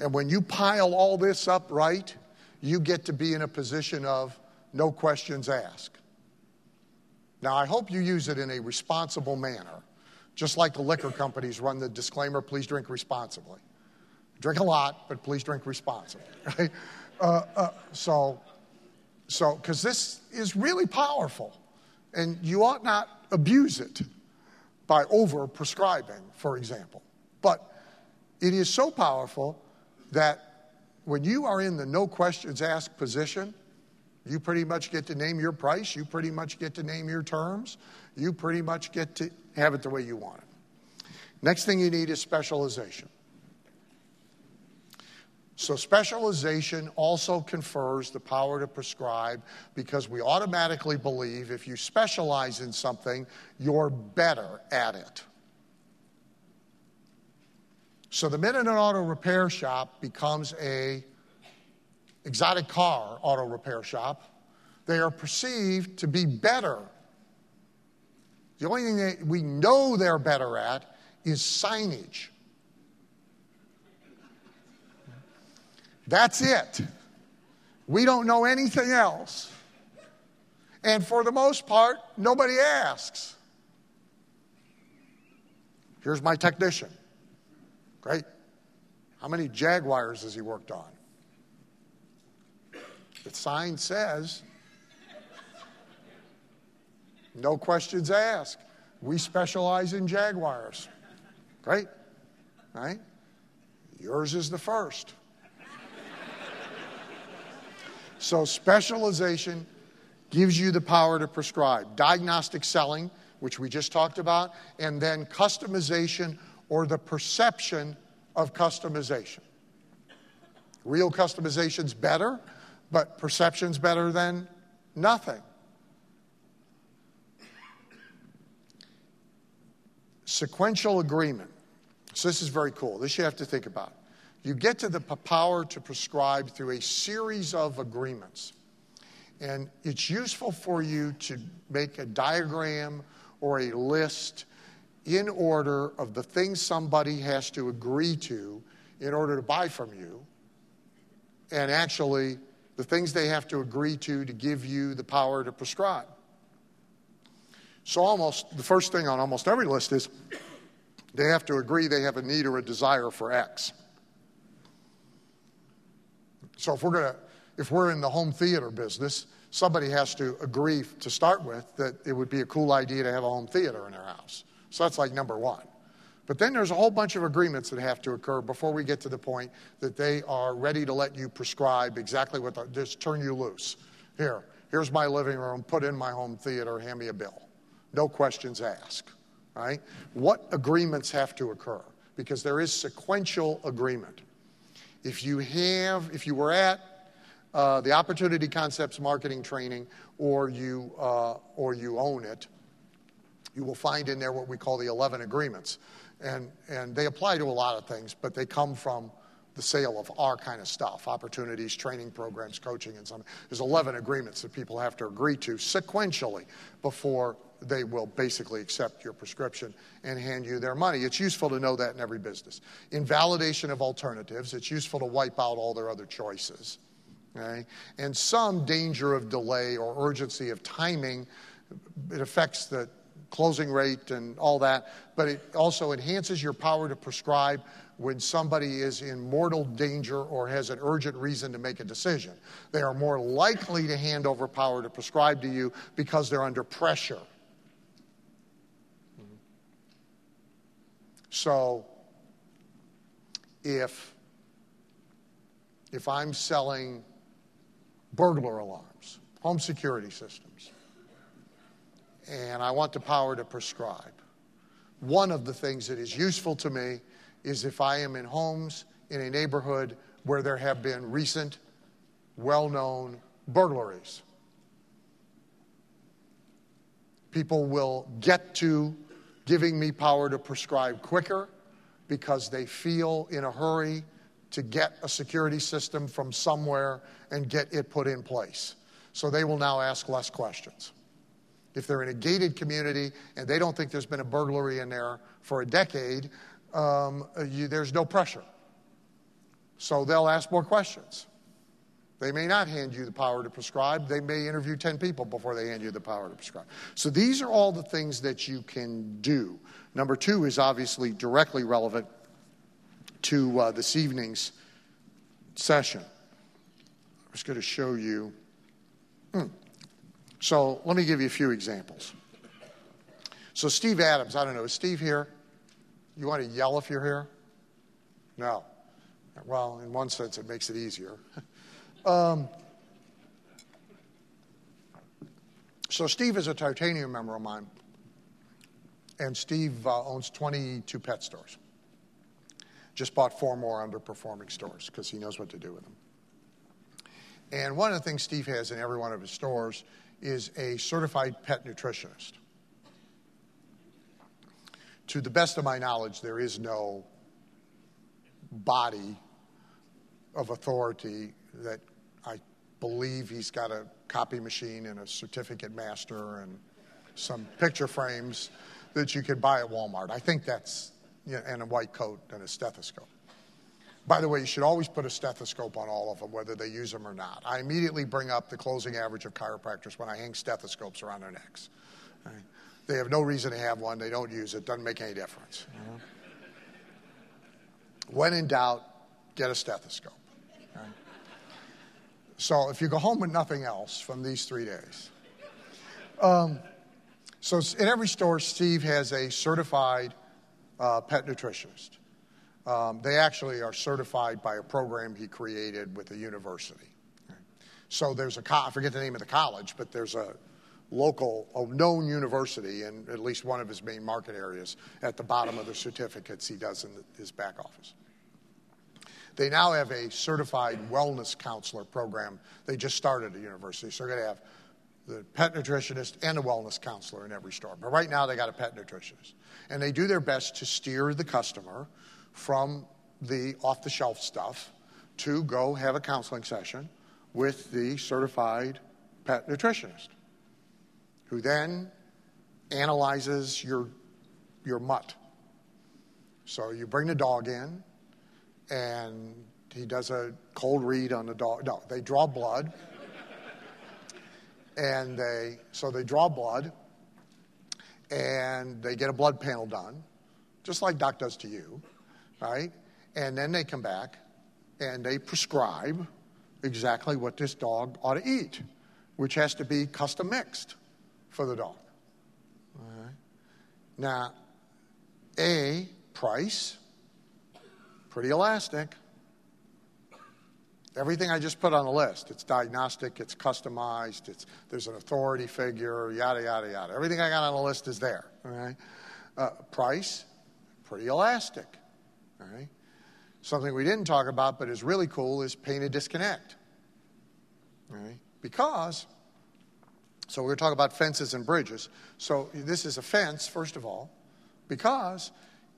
And when you pile all this up right, you get to be in a position of no questions asked. Now, I hope you use it in a responsible manner, just like the liquor companies run the disclaimer please drink responsibly. Drink a lot, but please drink responsibly, right? Uh, uh, so, so, because this is really powerful, and you ought not abuse it by over prescribing, for example. But it is so powerful that when you are in the no questions asked position, you pretty much get to name your price, you pretty much get to name your terms, you pretty much get to have it the way you want it. Next thing you need is specialization. So, specialization also confers the power to prescribe because we automatically believe if you specialize in something, you're better at it. So the minute an auto repair shop becomes a exotic car auto repair shop, they are perceived to be better. The only thing that we know they're better at is signage. That's it. We don't know anything else. And for the most part, nobody asks. Here's my technician. Great. How many Jaguars has he worked on? The sign says, no questions asked. We specialize in Jaguars. Great. Right? Yours is the first. So, specialization gives you the power to prescribe. Diagnostic selling, which we just talked about, and then customization or the perception of customization. Real customization's better, but perception's better than nothing. Sequential agreement. So, this is very cool. This you have to think about. You get to the power to prescribe through a series of agreements. And it's useful for you to make a diagram or a list in order of the things somebody has to agree to in order to buy from you, and actually the things they have to agree to to give you the power to prescribe. So, almost the first thing on almost every list is they have to agree they have a need or a desire for X. So if we're going to, if we're in the home theater business, somebody has to agree to start with that it would be a cool idea to have a home theater in their house. So that's like number one. But then there's a whole bunch of agreements that have to occur before we get to the point that they are ready to let you prescribe exactly what, the, just turn you loose. Here, here's my living room, put in my home theater, hand me a bill. No questions asked, right? What agreements have to occur? Because there is sequential agreement. If you have, if you were at uh, the Opportunity Concepts marketing training or you, uh, or you own it, you will find in there what we call the 11 agreements. And, and they apply to a lot of things, but they come from the sale of our kind of stuff opportunities, training programs, coaching, and something. There's 11 agreements that people have to agree to sequentially before they will basically accept your prescription and hand you their money. It's useful to know that in every business. Invalidation of alternatives, it's useful to wipe out all their other choices. Okay? And some danger of delay or urgency of timing, it affects the closing rate and all that, but it also enhances your power to prescribe when somebody is in mortal danger or has an urgent reason to make a decision. They are more likely to hand over power to prescribe to you because they're under pressure. So if if I'm selling burglar alarms, home security systems, and I want the power to prescribe. One of the things that is useful to me is if I am in homes in a neighborhood where there have been recent, well known burglaries. People will get to giving me power to prescribe quicker because they feel in a hurry to get a security system from somewhere and get it put in place. So they will now ask less questions. If they're in a gated community and they don't think there's been a burglary in there for a decade, um, you, there's no pressure. So they'll ask more questions. They may not hand you the power to prescribe. They may interview 10 people before they hand you the power to prescribe. So these are all the things that you can do. Number two is obviously directly relevant to uh, this evening's session. I'm just going to show you. Hmm. So let me give you a few examples. So, Steve Adams, I don't know, is Steve here? You want to yell if you're here? No. Well, in one sense, it makes it easier. um, so, Steve is a titanium member of mine, and Steve uh, owns 22 pet stores. Just bought four more underperforming stores because he knows what to do with them. And one of the things Steve has in every one of his stores is a certified pet nutritionist. To the best of my knowledge, there is no body of authority that I believe he's got a copy machine and a certificate master and some picture frames that you could buy at Walmart. I think that's, you know, and a white coat and a stethoscope. By the way, you should always put a stethoscope on all of them, whether they use them or not. I immediately bring up the closing average of chiropractors when I hang stethoscopes around their necks. Right? They have no reason to have one, they don't use it, doesn't make any difference. Mm-hmm. When in doubt, get a stethoscope. Right? So if you go home with nothing else from these three days, um, so in every store, Steve has a certified uh, pet nutritionist. Um, they actually are certified by a program he created with a university. So there's a, I forget the name of the college, but there's a local, a known university in at least one of his main market areas at the bottom of the certificates he does in his back office. They now have a certified wellness counselor program. They just started at university, so they're going to have the pet nutritionist and a wellness counselor in every store. But right now, they got a pet nutritionist. And they do their best to steer the customer from the off the shelf stuff to go have a counseling session with the certified pet nutritionist who then analyzes your, your mutt. So you bring the dog in and he does a cold read on the dog. No, they draw blood. and they, so they draw blood and they get a blood panel done, just like Doc does to you right? And then they come back and they prescribe exactly what this dog ought to eat, which has to be custom mixed for the dog. All right. Now, A, price, pretty elastic. Everything I just put on the list, it's diagnostic, it's customized, it's, there's an authority figure, yada, yada, yada. Everything I got on the list is there. All right? Uh, price, pretty elastic. All right? Something we didn't talk about but is really cool is painted disconnect. All right? Because, so we're going to talk about fences and bridges. So this is a fence, first of all, because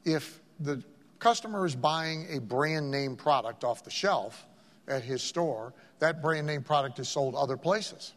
if the customer is buying a brand name product off the shelf, at his store, that brand name product is sold other places.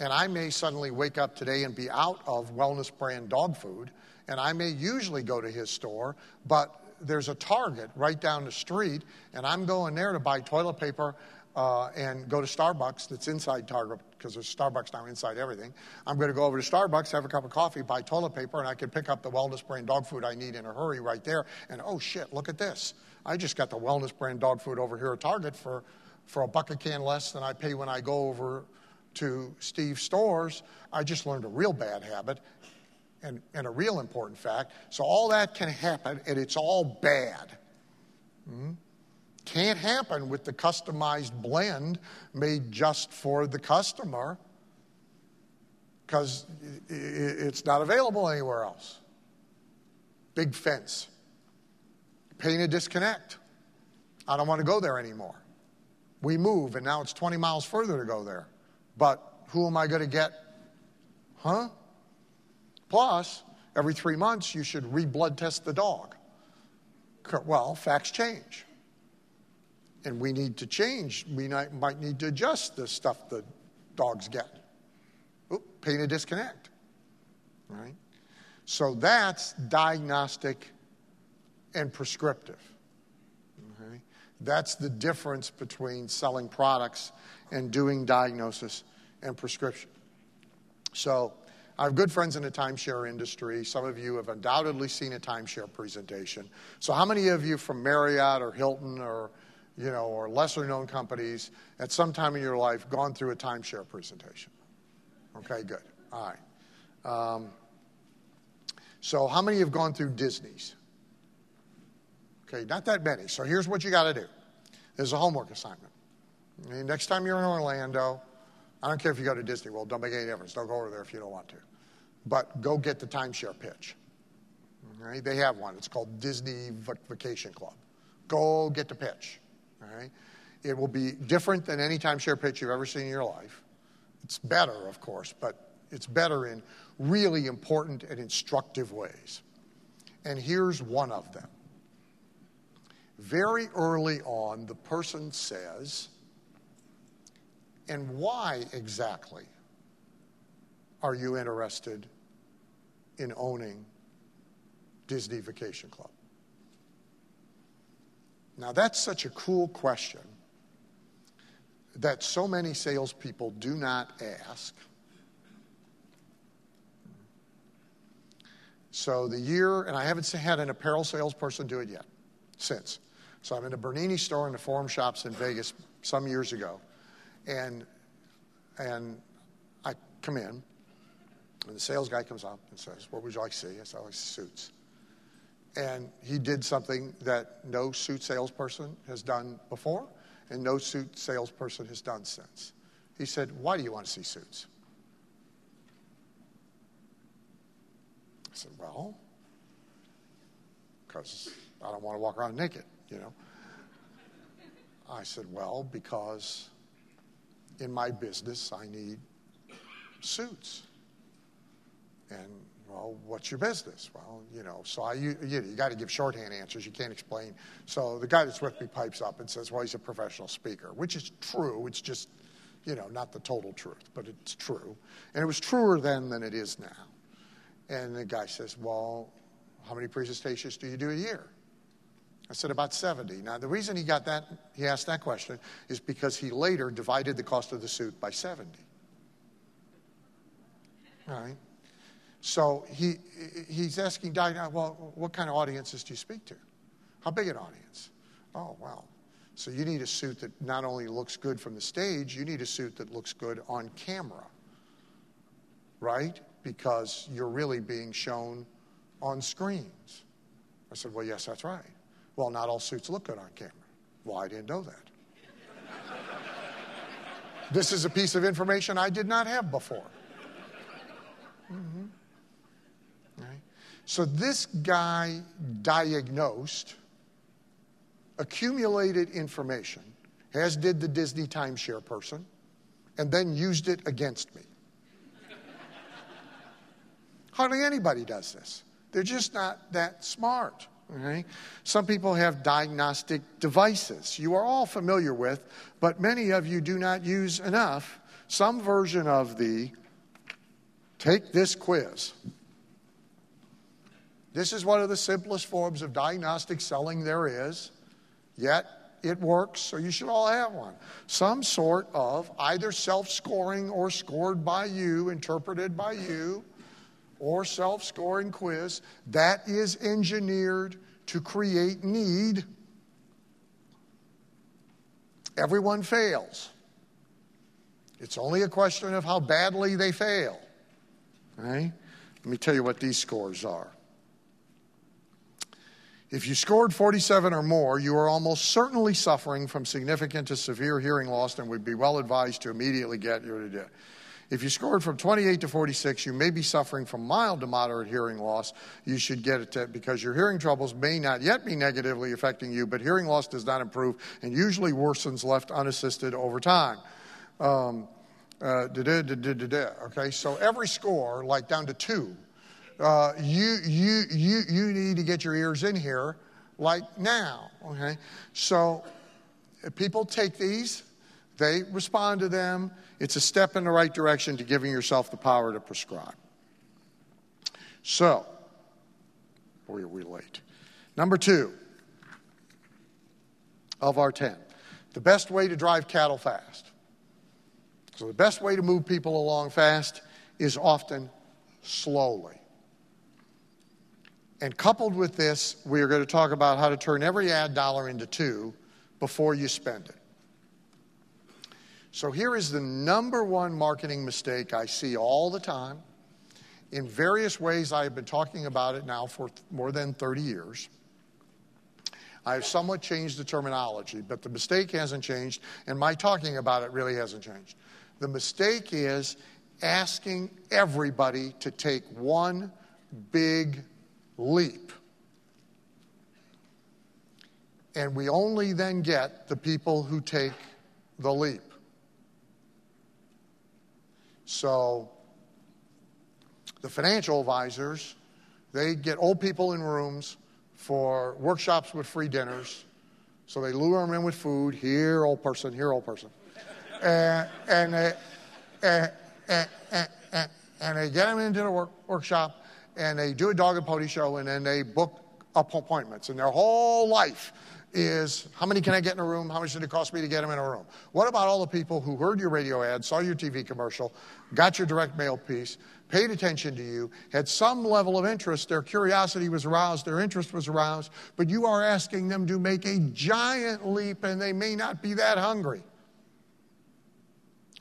And I may suddenly wake up today and be out of wellness brand dog food, and I may usually go to his store, but there's a Target right down the street, and I'm going there to buy toilet paper uh, and go to Starbucks that's inside Target because there's Starbucks now inside everything. I'm going to go over to Starbucks, have a cup of coffee, buy toilet paper, and I can pick up the wellness brand dog food I need in a hurry right there. And oh shit, look at this. I just got the wellness brand dog food over here at Target for, for a bucket can less than I pay when I go over to Steve's stores. I just learned a real bad habit and, and a real important fact. So all that can happen, and it's all bad. Mm-hmm. Can't happen with the customized blend made just for the customer because it's not available anywhere else. Big fence. Painted disconnect. I don't want to go there anymore. We move, and now it's 20 miles further to go there. But who am I going to get? Huh? Plus, every three months, you should re blood test the dog. Well, facts change. And we need to change. We might need to adjust the stuff the dogs get. Oop, painted disconnect. Right? So that's diagnostic and prescriptive. Okay? That's the difference between selling products and doing diagnosis and prescription. So, I have good friends in the timeshare industry. Some of you have undoubtedly seen a timeshare presentation. So, how many of you from Marriott or Hilton or you know, or lesser known companies at some time in your life gone through a timeshare presentation? Okay, good. All right. Um, so, how many have gone through Disney's? Okay, not that many. So here's what you got to do. There's a homework assignment. next time you're in Orlando, I don't care if you go to Disney World, don't make any difference. Don't go over there if you don't want to. But go get the timeshare pitch. They have one. It's called Disney Vacation Club. Go get the pitch. All right, it will be different than any timeshare pitch you've ever seen in your life. It's better, of course, but it's better in really important and instructive ways. And here's one of them very early on, the person says, and why exactly are you interested in owning Disney Vacation Club? Now, that's such a cool question that so many salespeople do not ask. So, the year, and I haven't had an apparel salesperson do it yet since. So I'm in a Bernini store in the Forum Shops in Vegas some years ago, and and I come in, and the sales guy comes up and says, "What would you like to see?" I said, "I like suits." And he did something that no suit salesperson has done before, and no suit salesperson has done since. He said, "Why do you want to see suits?" I said, "Well, because I don't want to walk around naked." you know. I said, Well, because in my business I need suits. And, well, what's your business? Well, you know, so I, you, you, you got to give shorthand answers. You can't explain. So the guy that's with me pipes up and says, Well, he's a professional speaker, which is true. It's just, you know, not the total truth, but it's true. And it was truer then than it is now. And the guy says, Well, how many presentations do you do a year? I said about 70. Now, the reason he got that, he asked that question, is because he later divided the cost of the suit by 70. All right? So he, he's asking Diane, well, what kind of audiences do you speak to? How big an audience? Oh, well, So you need a suit that not only looks good from the stage, you need a suit that looks good on camera, right? Because you're really being shown on screens. I said, Well, yes, that's right. Well, not all suits look good on camera. Well, I didn't know that. this is a piece of information I did not have before. Mm-hmm. So this guy diagnosed, accumulated information, as did the Disney timeshare person, and then used it against me. Hardly anybody does this. They're just not that smart. Okay? Some people have diagnostic devices you are all familiar with, but many of you do not use enough. Some version of the take this quiz. This is one of the simplest forms of diagnostic selling there is, yet it works, so you should all have one. Some sort of either self scoring or scored by you, interpreted by you or self scoring quiz that is engineered to create need. Everyone fails. It's only a question of how badly they fail. Right? Let me tell you what these scores are. If you scored 47 or more, you are almost certainly suffering from significant to severe hearing loss and would be well advised to immediately get your if you scored from 28 to 46, you may be suffering from mild to moderate hearing loss. You should get it to, because your hearing troubles may not yet be negatively affecting you, but hearing loss does not improve and usually worsens left unassisted over time. Um, uh, okay, so every score, like down to two, uh, you, you, you, you need to get your ears in here like now. Okay, so people take these, they respond to them it's a step in the right direction to giving yourself the power to prescribe. So, boy, are we late. Number two of our 10 the best way to drive cattle fast. So, the best way to move people along fast is often slowly. And coupled with this, we are going to talk about how to turn every ad dollar into two before you spend it. So here is the number one marketing mistake I see all the time. In various ways, I have been talking about it now for more than 30 years. I have somewhat changed the terminology, but the mistake hasn't changed, and my talking about it really hasn't changed. The mistake is asking everybody to take one big leap. And we only then get the people who take the leap. So the financial advisors, they get old people in rooms for workshops with free dinners. So they lure them in with food. Here, old person. Here, old person. and, and, they, and, and, and, and, they get them into the work, workshop and they do a dog and pony show and then they book appointments. And their whole life is how many can I get in a room? How much did it cost me to get them in a room? What about all the people who heard your radio ad, saw your TV commercial, got your direct mail piece, paid attention to you, had some level of interest, their curiosity was aroused, their interest was aroused, but you are asking them to make a giant leap and they may not be that hungry.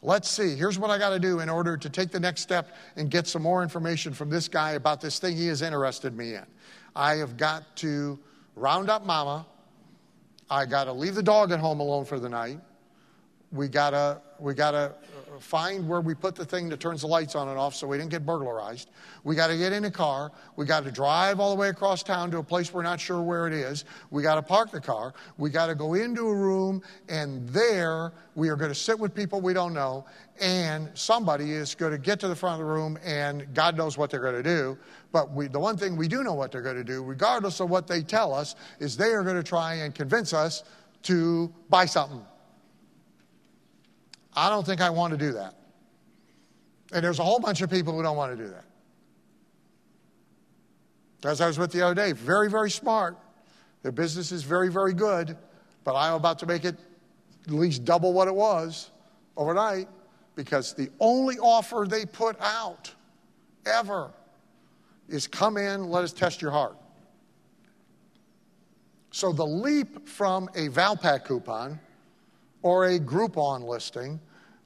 Let's see. Here's what I got to do in order to take the next step and get some more information from this guy about this thing he has interested me in. I have got to round up mama I got to leave the dog at home alone for the night. We got to we got to find where we put the thing that turns the lights on and off so we didn't get burglarized. We got to get in a car. We got to drive all the way across town to a place we're not sure where it is. We got to park the car. We got to go into a room, and there we are going to sit with people we don't know, and somebody is going to get to the front of the room, and God knows what they're going to do. But we, the one thing we do know what they're going to do, regardless of what they tell us, is they are going to try and convince us to buy something. I don't think I want to do that. And there's a whole bunch of people who don't want to do that. As I was with the other day, very, very smart. Their business is very, very good, but I'm about to make it at least double what it was overnight because the only offer they put out ever is come in, let us test your heart. So the leap from a Valpak coupon or a Groupon listing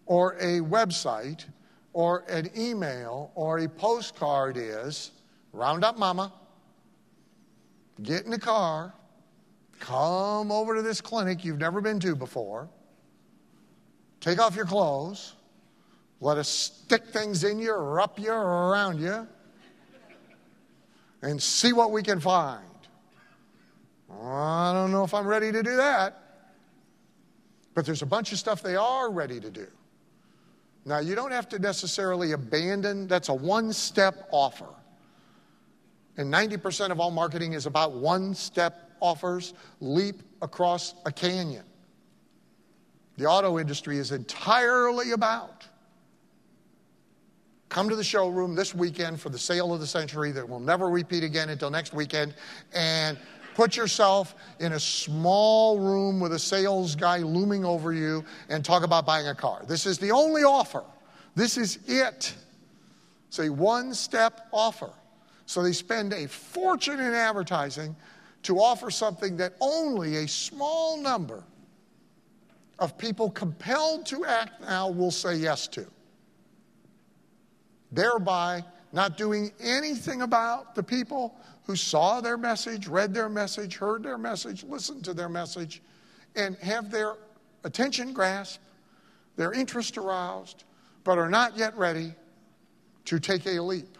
or a website or an email or a postcard is round up mama, get in the car, come over to this clinic you've never been to before, take off your clothes, let us stick things in you or up you around you, and see what we can find. I don't know if I'm ready to do that. But there's a bunch of stuff they are ready to do. Now, you don't have to necessarily abandon, that's a one step offer. And 90% of all marketing is about one step offers, leap across a canyon. The auto industry is entirely about come to the showroom this weekend for the sale of the century that will never repeat again until next weekend and put yourself in a small room with a sales guy looming over you and talk about buying a car. This is the only offer. This is it. It's a one step offer. So they spend a fortune in advertising to offer something that only a small number of people compelled to act now will say yes to. Thereby, not doing anything about the people who saw their message, read their message, heard their message, listened to their message, and have their attention grasped, their interest aroused, but are not yet ready to take a leap.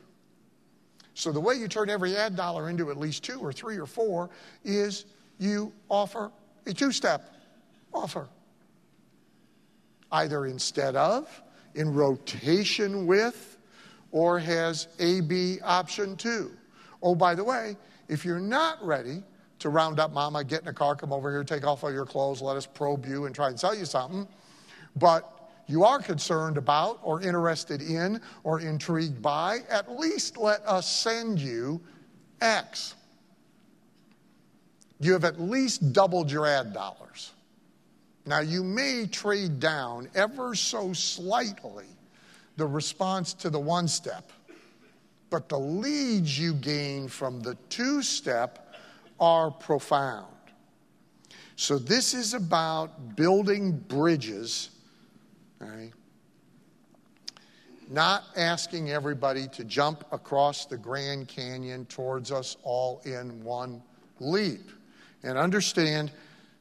So, the way you turn every ad dollar into at least two or three or four is you offer a two step offer. Either instead of, in rotation with, or has AB option two. Oh, by the way, if you're not ready to round up mama, get in a car, come over here, take off all your clothes, let us probe you and try and sell you something, but you are concerned about or interested in or intrigued by, at least let us send you X. You have at least doubled your ad dollars. Now, you may trade down ever so slightly the response to the one step but the leads you gain from the two step are profound. So, this is about building bridges, right? Not asking everybody to jump across the Grand Canyon towards us all in one leap. And understand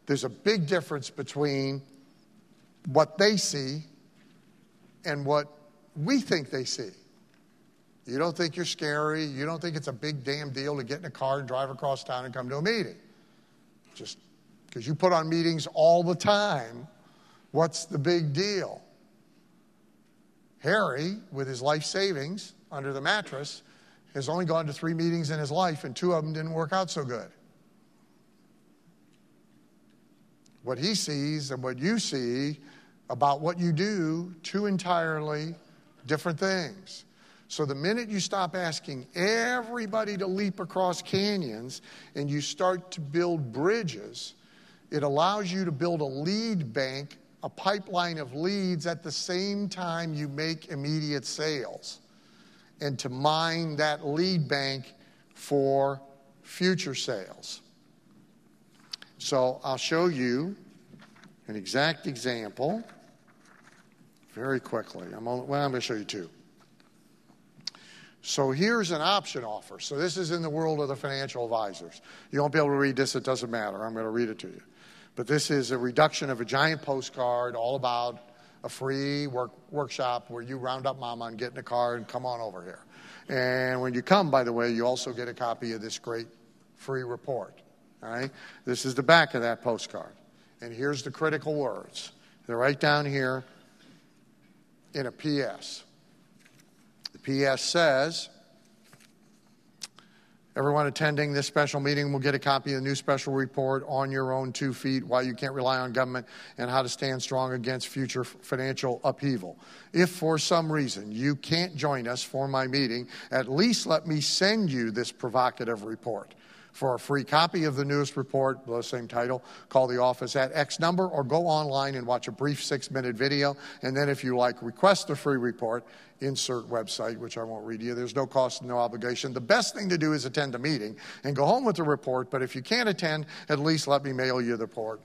there's a big difference between what they see and what we think they see. You don't think you're scary. You don't think it's a big damn deal to get in a car and drive across town and come to a meeting. Just because you put on meetings all the time, what's the big deal? Harry, with his life savings under the mattress, has only gone to three meetings in his life, and two of them didn't work out so good. What he sees and what you see about what you do, two entirely different things. So the minute you stop asking everybody to leap across canyons and you start to build bridges, it allows you to build a lead bank, a pipeline of leads at the same time you make immediate sales, and to mine that lead bank for future sales. So I'll show you an exact example very quickly. I'm only, well, I'm going to show you two. So here's an option offer. So this is in the world of the financial advisors. You won't be able to read this, it doesn't matter. I'm going to read it to you. But this is a reduction of a giant postcard all about a free work, workshop where you round up mama and get in a car and come on over here. And when you come, by the way, you also get a copy of this great free report. All right? This is the back of that postcard. And here's the critical words. They're right down here in a PS. PS says everyone attending this special meeting will get a copy of the new special report on your own two feet why you can't rely on government and how to stand strong against future financial upheaval. If for some reason you can't join us for my meeting, at least let me send you this provocative report. For a free copy of the newest report, the same title, call the office at X number or go online and watch a brief six minute video. And then, if you like, request the free report, insert website, which I won't read you. There's no cost, no obligation. The best thing to do is attend a meeting and go home with the report. But if you can't attend, at least let me mail you the report.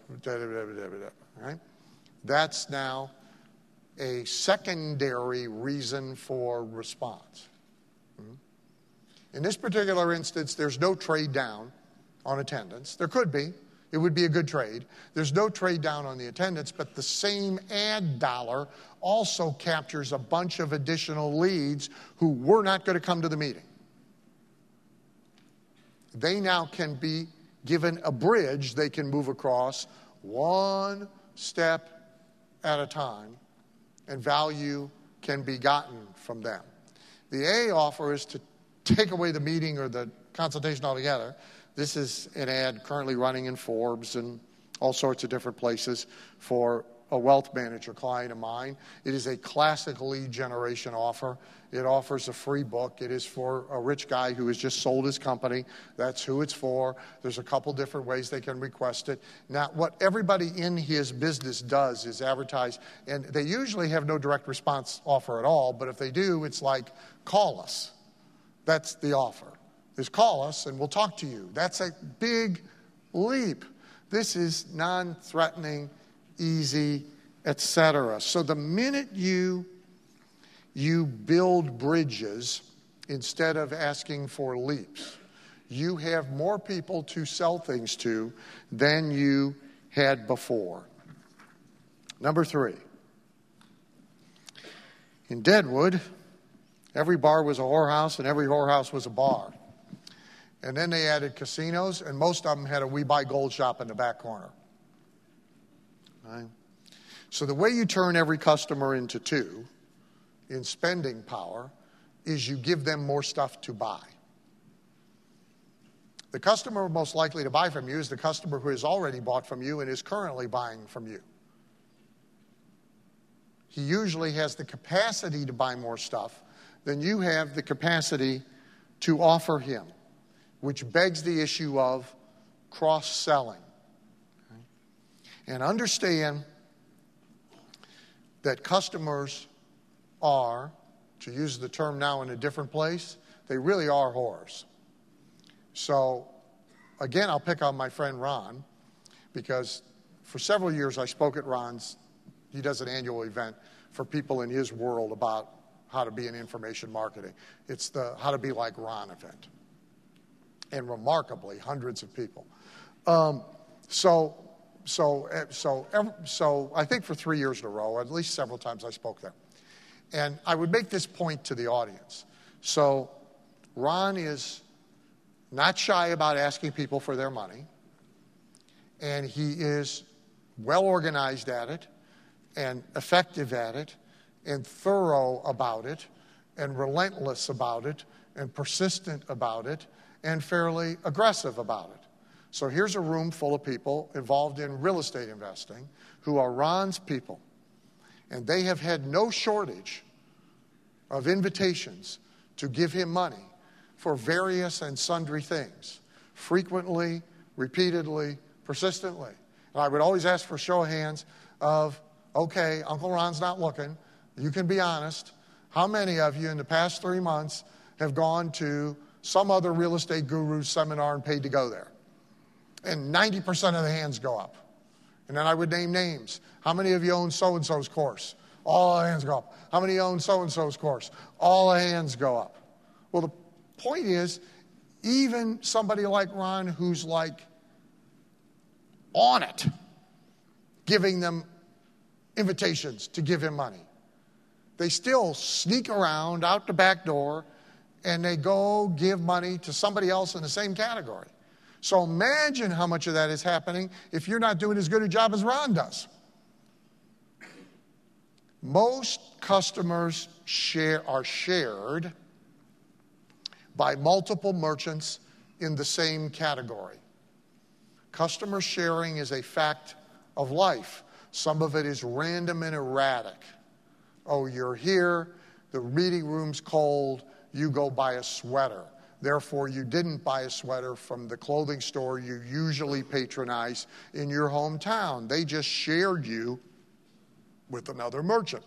Right? That's now a secondary reason for response. In this particular instance, there's no trade down on attendance. There could be. It would be a good trade. There's no trade down on the attendance, but the same ad dollar also captures a bunch of additional leads who were not going to come to the meeting. They now can be given a bridge they can move across one step at a time, and value can be gotten from them. The A offer is to take away the meeting or the consultation altogether. This is an ad currently running in Forbes and all sorts of different places for a wealth manager client of mine. It is a classic lead generation offer. It offers a free book. It is for a rich guy who has just sold his company. That's who it's for. There's a couple different ways they can request it. Now, what everybody in his business does is advertise, and they usually have no direct response offer at all, but if they do, it's like, call us. That's the offer. Is call us and we'll talk to you. That's a big leap. This is non-threatening, easy, etc. So the minute you you build bridges instead of asking for leaps, you have more people to sell things to than you had before. Number three. In Deadwood, Every bar was a whorehouse, and every whorehouse was a bar. And then they added casinos, and most of them had a We Buy Gold shop in the back corner. Right? So the way you turn every customer into two in spending power is you give them more stuff to buy. The customer most likely to buy from you is the customer who has already bought from you and is currently buying from you. He usually has the capacity to buy more stuff then you have the capacity to offer him, which begs the issue of cross selling. And understand that customers are, to use the term now in a different place, they really are whores. So, again, I'll pick on my friend Ron because for several years I spoke at Ron's. He does an annual event for people in his world about how to be in information marketing. It's the How to Be Like Ron event. And remarkably, hundreds of people. Um, so, so, eh, so, so I think for three years in a row, at least several times I spoke there. And I would make this point to the audience. So, Ron is not shy about asking people for their money, and he is well organized at it and effective at it and thorough about it and relentless about it and persistent about it and fairly aggressive about it. So here's a room full of people involved in real estate investing who are Ron's people. And they have had no shortage of invitations to give him money for various and sundry things, frequently, repeatedly, persistently. And I would always ask for show of hands of, okay, Uncle Ron's not looking, you can be honest. How many of you in the past three months have gone to some other real estate guru seminar and paid to go there? And 90% of the hands go up. And then I would name names. How many of you own so and so's course? All the hands go up. How many own so and so's course? All the hands go up. Well, the point is, even somebody like Ron, who's like on it, giving them invitations to give him money, they still sneak around out the back door and they go give money to somebody else in the same category. So imagine how much of that is happening if you're not doing as good a job as Ron does. Most customers share, are shared by multiple merchants in the same category. Customer sharing is a fact of life. Some of it is random and erratic. Oh, you're here, the reading room's cold, you go buy a sweater. Therefore, you didn't buy a sweater from the clothing store you usually patronize in your hometown. They just shared you with another merchant.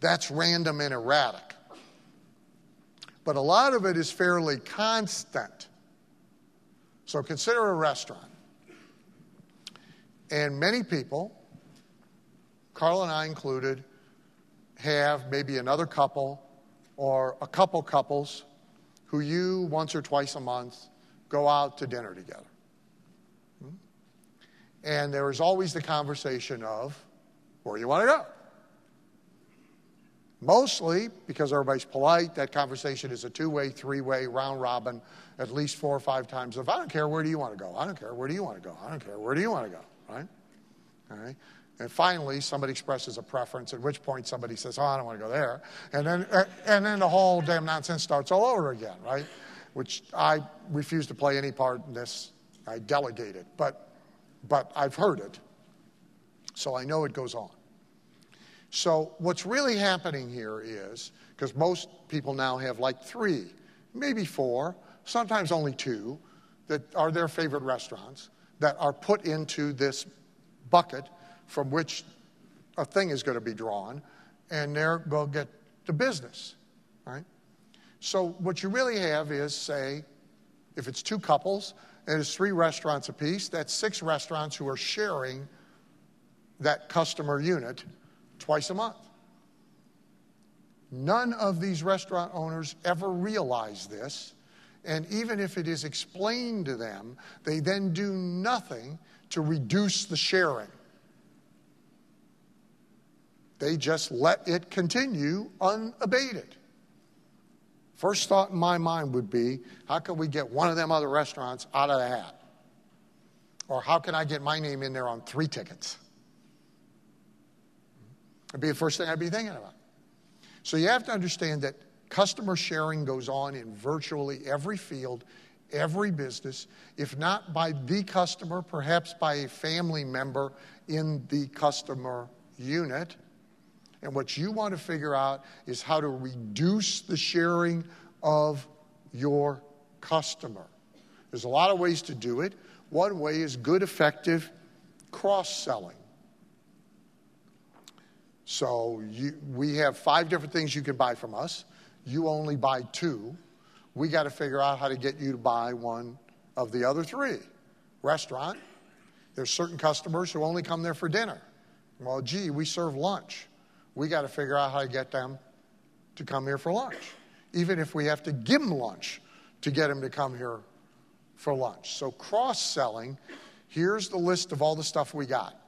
That's random and erratic. But a lot of it is fairly constant. So consider a restaurant. And many people, Carl and I included, have maybe another couple or a couple couples who you once or twice a month go out to dinner together. Hmm? And there is always the conversation of where you want to go. Mostly because everybody's polite, that conversation is a two way, three way, round robin, at least four or five times. If I don't care, where do you want to go? I don't care, where do you want to go? I don't care, where do you want to go? Right? All right? And finally, somebody expresses a preference, at which point somebody says, Oh, I don't want to go there. And then, uh, and then the whole damn nonsense starts all over again, right? Which I refuse to play any part in this. I delegate it. But, but I've heard it. So I know it goes on. So, what's really happening here is because most people now have like three, maybe four, sometimes only two, that are their favorite restaurants that are put into this bucket from which a thing is going to be drawn, and going to get to business, right? So, what you really have is, say, if it's two couples and it's three restaurants apiece, that's six restaurants who are sharing that customer unit twice a month. None of these restaurant owners ever realize this. And even if it is explained to them, they then do nothing to reduce the sharing. They just let it continue unabated. First thought in my mind would be how can we get one of them other restaurants out of the hat? Or how can I get my name in there on three tickets? That'd be the first thing I'd be thinking about. So you have to understand that customer sharing goes on in virtually every field, every business, if not by the customer, perhaps by a family member in the customer unit. And what you want to figure out is how to reduce the sharing of your customer. There's a lot of ways to do it. One way is good, effective cross selling. So you, we have five different things you can buy from us. You only buy two. We got to figure out how to get you to buy one of the other three. Restaurant, there's certain customers who only come there for dinner. Well, gee, we serve lunch. We got to figure out how to get them to come here for lunch, even if we have to give them lunch to get them to come here for lunch. So, cross selling, here's the list of all the stuff we got.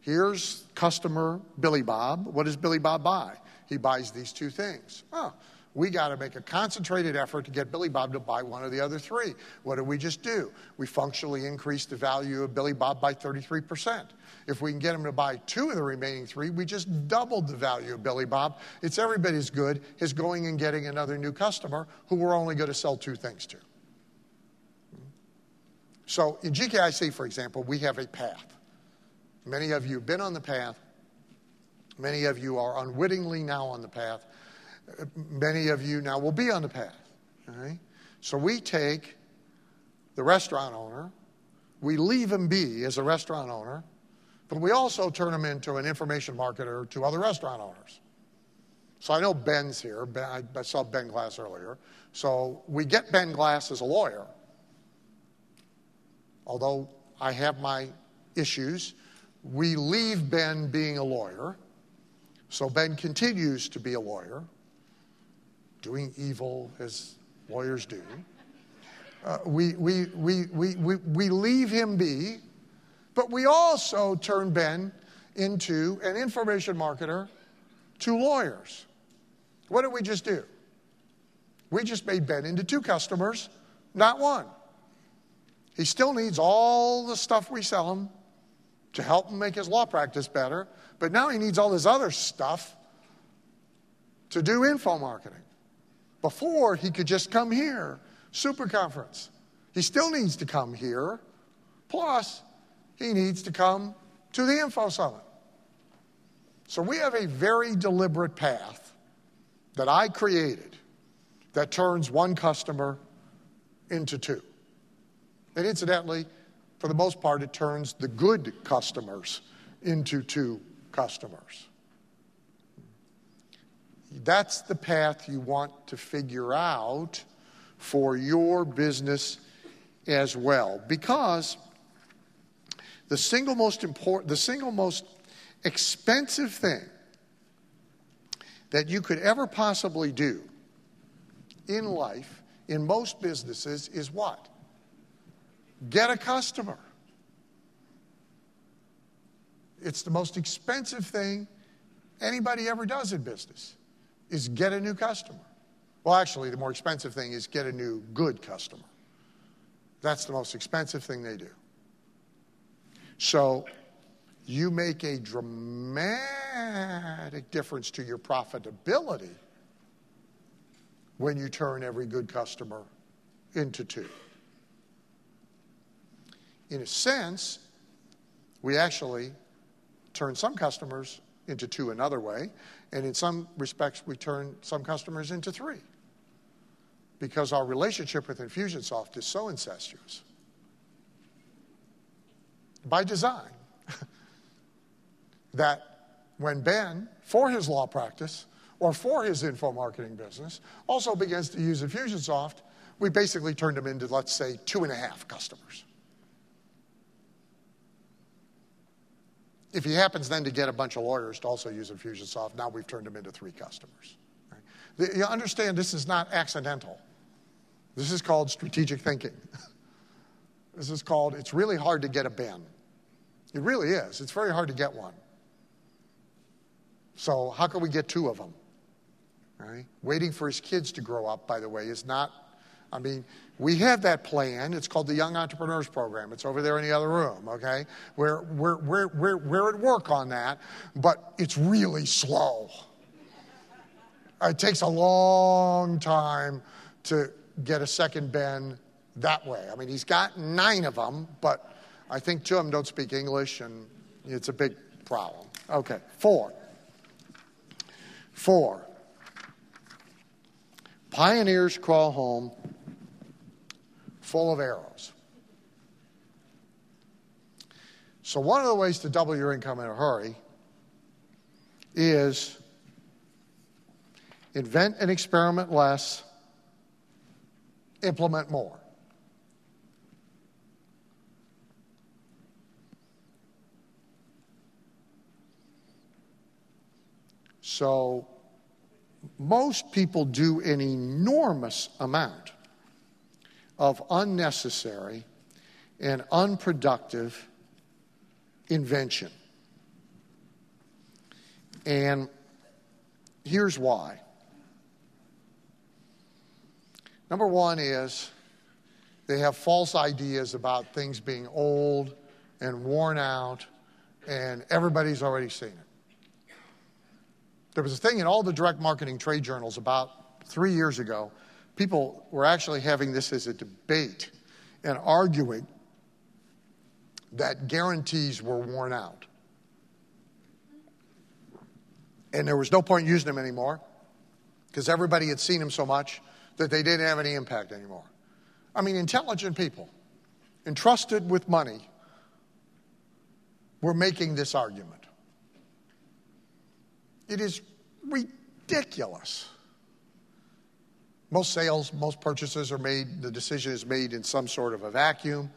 Here's customer Billy Bob. What does Billy Bob buy? He buys these two things. Oh, we got to make a concentrated effort to get Billy Bob to buy one of the other three. What did we just do? We functionally increased the value of Billy Bob by 33%. If we can get him to buy two of the remaining three, we just doubled the value of Billy Bob. It's every bit as good as going and getting another new customer who we're only going to sell two things to. So in GKIC, for example, we have a path. Many of you have been on the path. Many of you are unwittingly now on the path. Many of you now will be on the path. So we take the restaurant owner, we leave him be as a restaurant owner, but we also turn him into an information marketer to other restaurant owners. So I know Ben's here. Ben, I saw Ben Glass earlier. So we get Ben Glass as a lawyer. Although I have my issues, we leave Ben being a lawyer, so Ben continues to be a lawyer, doing evil as lawyers do. Uh, we, we, we, we, we, we leave him be, but we also turn Ben into an information marketer to lawyers. What did we just do? We just made Ben into two customers, not one. He still needs all the stuff we sell him to help him make his law practice better, but now he needs all this other stuff to do info marketing. Before, he could just come here, super conference. He still needs to come here, plus, he needs to come to the info summit. So we have a very deliberate path that I created that turns one customer into two. And incidentally, for the most part, it turns the good customers into two customers. That's the path you want to figure out for your business as well. Because the single most important, the single most expensive thing that you could ever possibly do in life, in most businesses, is what? Get a customer. It's the most expensive thing anybody ever does in business is get a new customer. Well, actually, the more expensive thing is get a new good customer. That's the most expensive thing they do. So you make a dramatic difference to your profitability when you turn every good customer into two. In a sense, we actually turn some customers into two another way, and in some respects, we turn some customers into three. Because our relationship with Infusionsoft is so incestuous. By design. That when Ben, for his law practice or for his info marketing business, also begins to use Infusionsoft, we basically turned him into, let's say, two and a half customers. If he happens then to get a bunch of lawyers to also use Infusionsoft, now we've turned him into three customers. Right? You understand this is not accidental. This is called strategic thinking. this is called, it's really hard to get a Ben. It really is. It's very hard to get one. So, how can we get two of them? Right? Waiting for his kids to grow up, by the way, is not, I mean, we have that plan. It's called the Young Entrepreneurs Program. It's over there in the other room, okay? We're, we're, we're, we're, we're at work on that, but it's really slow. It takes a long time to get a second Ben that way. I mean, he's got nine of them, but I think two of them don't speak English, and it's a big problem. Okay, four. Four. Pioneers crawl home full of arrows. So, one of the ways to double your income in a hurry is invent and experiment less, implement more. So, most people do an enormous amount of unnecessary and unproductive invention. And here's why. Number one is they have false ideas about things being old and worn out, and everybody's already seen it. There was a thing in all the direct marketing trade journals about three years ago people were actually having this as a debate and arguing that guarantees were worn out. And there was no point using them anymore because everybody had seen them so much that they didn't have any impact anymore. I mean, intelligent people, entrusted with money, were making this argument. It is ridiculous. Most sales, most purchases are made, the decision is made in some sort of a vacuum.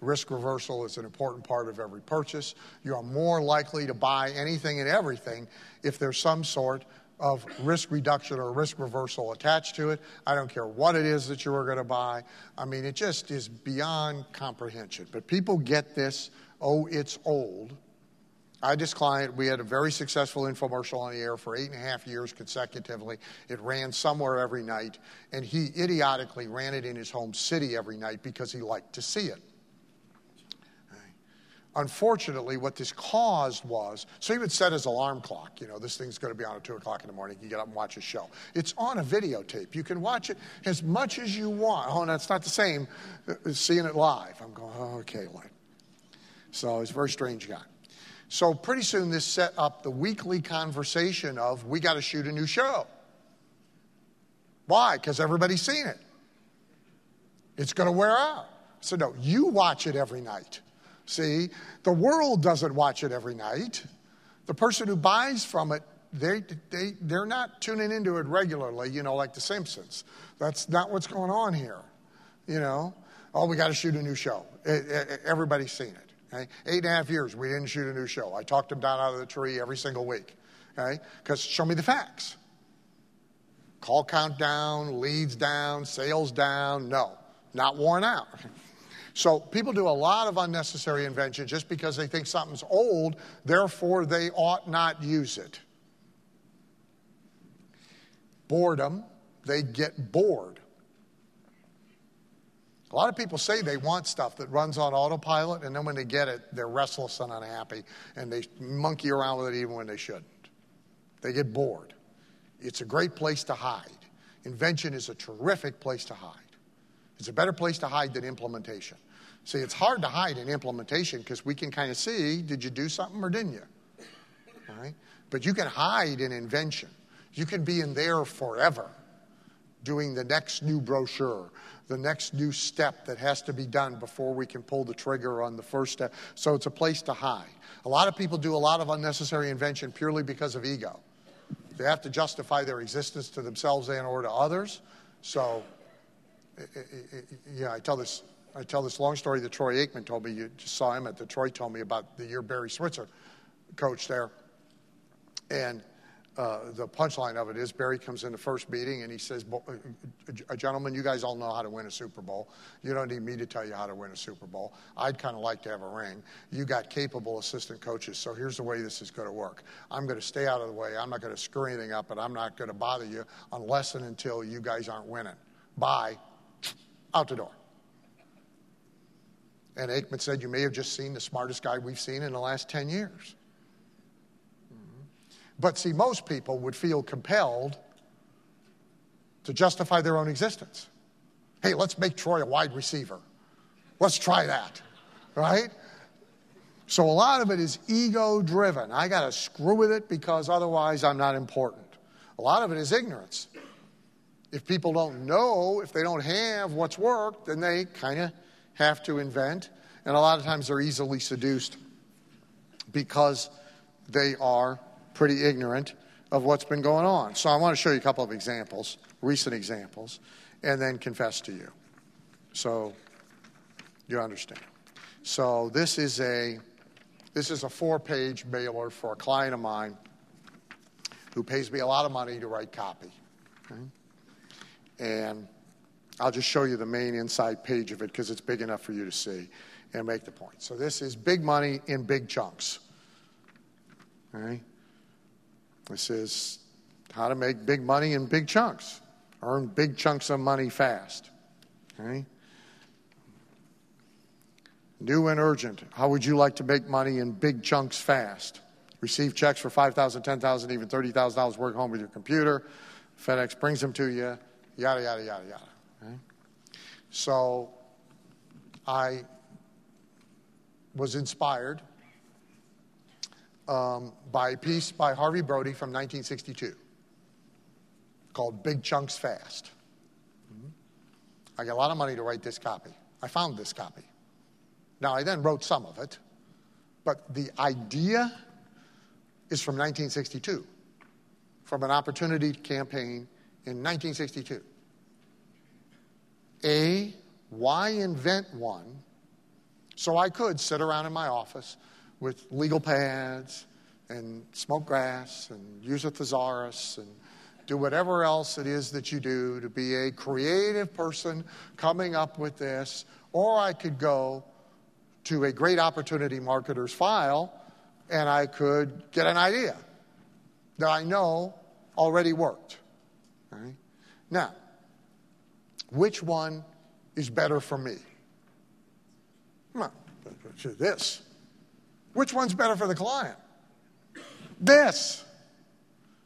Risk reversal is an important part of every purchase. You are more likely to buy anything and everything if there's some sort of risk reduction or risk reversal attached to it. I don't care what it is that you are going to buy. I mean, it just is beyond comprehension. But people get this, oh, it's old. I just client, we had a very successful infomercial on the air for eight and a half years consecutively. It ran somewhere every night, and he idiotically ran it in his home city every night because he liked to see it. Unfortunately, what this caused was so he would set his alarm clock. You know, this thing's going to be on at 2 o'clock in the morning. You get up and watch a show. It's on a videotape. You can watch it as much as you want. Oh, that's not the same as seeing it live. I'm going, oh, okay, Lord. So he's a very strange guy. So pretty soon this set up the weekly conversation of we got to shoot a new show. Why? Because everybody's seen it. It's going to wear out. So, no, you watch it every night. See, the world doesn't watch it every night. The person who buys from it, they, they, they're not tuning into it regularly, you know, like The Simpsons. That's not what's going on here, you know. Oh, we got to shoot a new show. It, it, everybody's seen it. Okay? Eight and a half years, we didn't shoot a new show. I talked them down out of the tree every single week. Okay? Because show me the facts. Call count down, leads down, sales down. No, not worn out. So people do a lot of unnecessary invention just because they think something's old, therefore they ought not use it. Boredom, they get bored. A lot of people say they want stuff that runs on autopilot, and then when they get it, they're restless and unhappy, and they monkey around with it even when they shouldn't. They get bored. It's a great place to hide. Invention is a terrific place to hide. It's a better place to hide than implementation. See, it's hard to hide in implementation because we can kind of see did you do something or didn't you? All right? But you can hide in invention. You can be in there forever doing the next new brochure, the next new step that has to be done before we can pull the trigger on the first step. So it's a place to hide. A lot of people do a lot of unnecessary invention purely because of ego. They have to justify their existence to themselves and or to others. So, yeah, I tell this I tell this long story that Troy Aikman told me. You just saw him at Detroit. Told me about the year Barry Switzer coached there, and uh, the punchline of it is Barry comes in the first meeting and he says, uh, Gentlemen, you guys all know how to win a Super Bowl. You don't need me to tell you how to win a Super Bowl. I'd kind of like to have a ring. You got capable assistant coaches, so here's the way this is going to work. I'm going to stay out of the way. I'm not going to screw anything up, but I'm not going to bother you unless and until you guys aren't winning. Bye. Out the door. And Aikman said, You may have just seen the smartest guy we've seen in the last 10 years. But see, most people would feel compelled to justify their own existence. Hey, let's make Troy a wide receiver. Let's try that, right? So a lot of it is ego driven. I got to screw with it because otherwise I'm not important. A lot of it is ignorance. If people don't know, if they don't have what's worked, then they kind of have to invent. And a lot of times they're easily seduced because they are pretty ignorant of what's been going on. So I want to show you a couple of examples, recent examples, and then confess to you. So you understand. So this is a this is a four-page mailer for a client of mine who pays me a lot of money to write copy. Okay? And I'll just show you the main inside page of it because it's big enough for you to see and make the point. So this is big money in big chunks. All right? This is how to make big money in big chunks, earn big chunks of money fast. Okay? New and urgent. How would you like to make money in big chunks fast? Receive checks for $5,000, $10,000, even $30,000, work home with your computer. FedEx brings them to you, yada, yada, yada, yada. Okay? So I was inspired um, by a piece by Harvey Brody from 1962 called Big Chunks Fast. Mm-hmm. I got a lot of money to write this copy. I found this copy. Now, I then wrote some of it, but the idea is from 1962, from an opportunity campaign in 1962. A, why invent one so I could sit around in my office with legal pads and smoke grass and use a thesaurus and do whatever else it is that you do to be a creative person coming up with this. Or I could go to a great opportunity marketer's file and I could get an idea that I know already worked. Right? Now, which one is better for me? Come on, this. Which one's better for the client? This.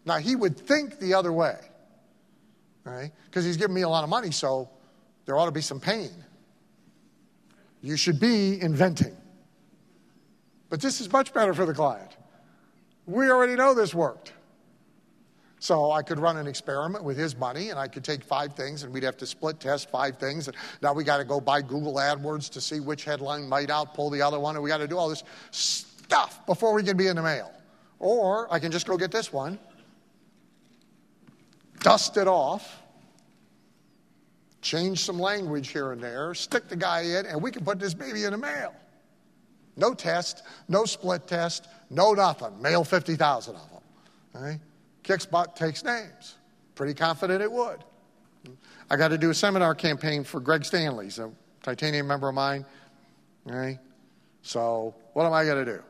Now, he would think the other way, right? Because he's giving me a lot of money, so there ought to be some pain. You should be inventing. But this is much better for the client. We already know this worked. So I could run an experiment with his money and I could take five things and we'd have to split test five things. And now we got to go buy Google AdWords to see which headline might outpull the other one. And we got to do all this stuff before we can be in the mail. Or I can just go get this one, dust it off, change some language here and there, stick the guy in, and we can put this baby in the mail. No test, no split test, no nothing. Mail 50,000 of them. Right? Kicks butt, takes names. Pretty confident it would. I got to do a seminar campaign for Greg Stanley, he's a titanium member of mine. Right? So, what am I going to do?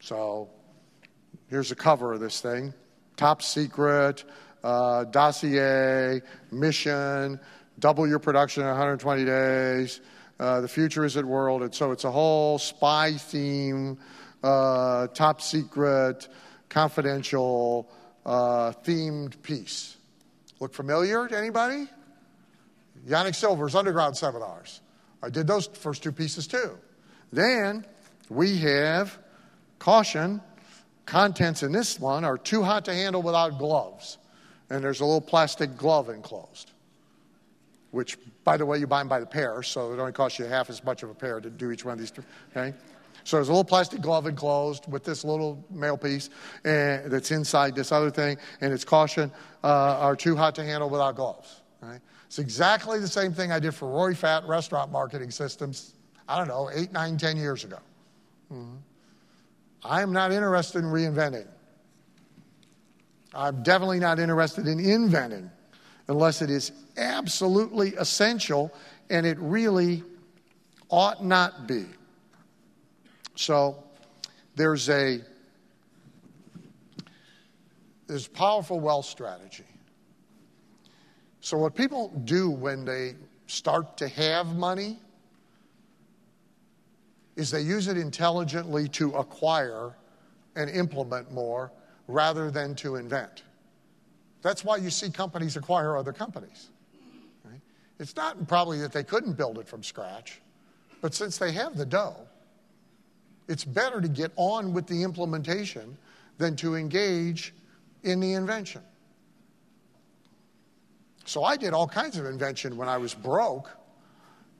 So, here's the cover of this thing top secret, uh, dossier, mission, double your production in 120 days. Uh, the future is at world. And so it's a whole spy theme, uh, top secret, confidential, uh, themed piece. Look familiar to anybody? Yanik Silver's underground seminars. I did those first two pieces too. Then we have caution. Contents in this one are too hot to handle without gloves. And there's a little plastic glove enclosed which, by the way, you buy them by the pair, so it only costs you half as much of a pair to do each one of these. Okay? So there's a little plastic glove enclosed with this little mail piece and, that's inside this other thing, and it's caution uh, are too hot to handle without gloves. Right? It's exactly the same thing I did for Rory Fatt Restaurant Marketing Systems, I don't know, eight, nine, ten years ago. Mm-hmm. I am not interested in reinventing. I'm definitely not interested in inventing unless it is absolutely essential, and it really ought not be. So there's a there's powerful wealth strategy. So what people do when they start to have money is they use it intelligently to acquire and implement more rather than to invent. That's why you see companies acquire other companies. Right? It's not probably that they couldn't build it from scratch, but since they have the dough, it's better to get on with the implementation than to engage in the invention. So I did all kinds of invention when I was broke,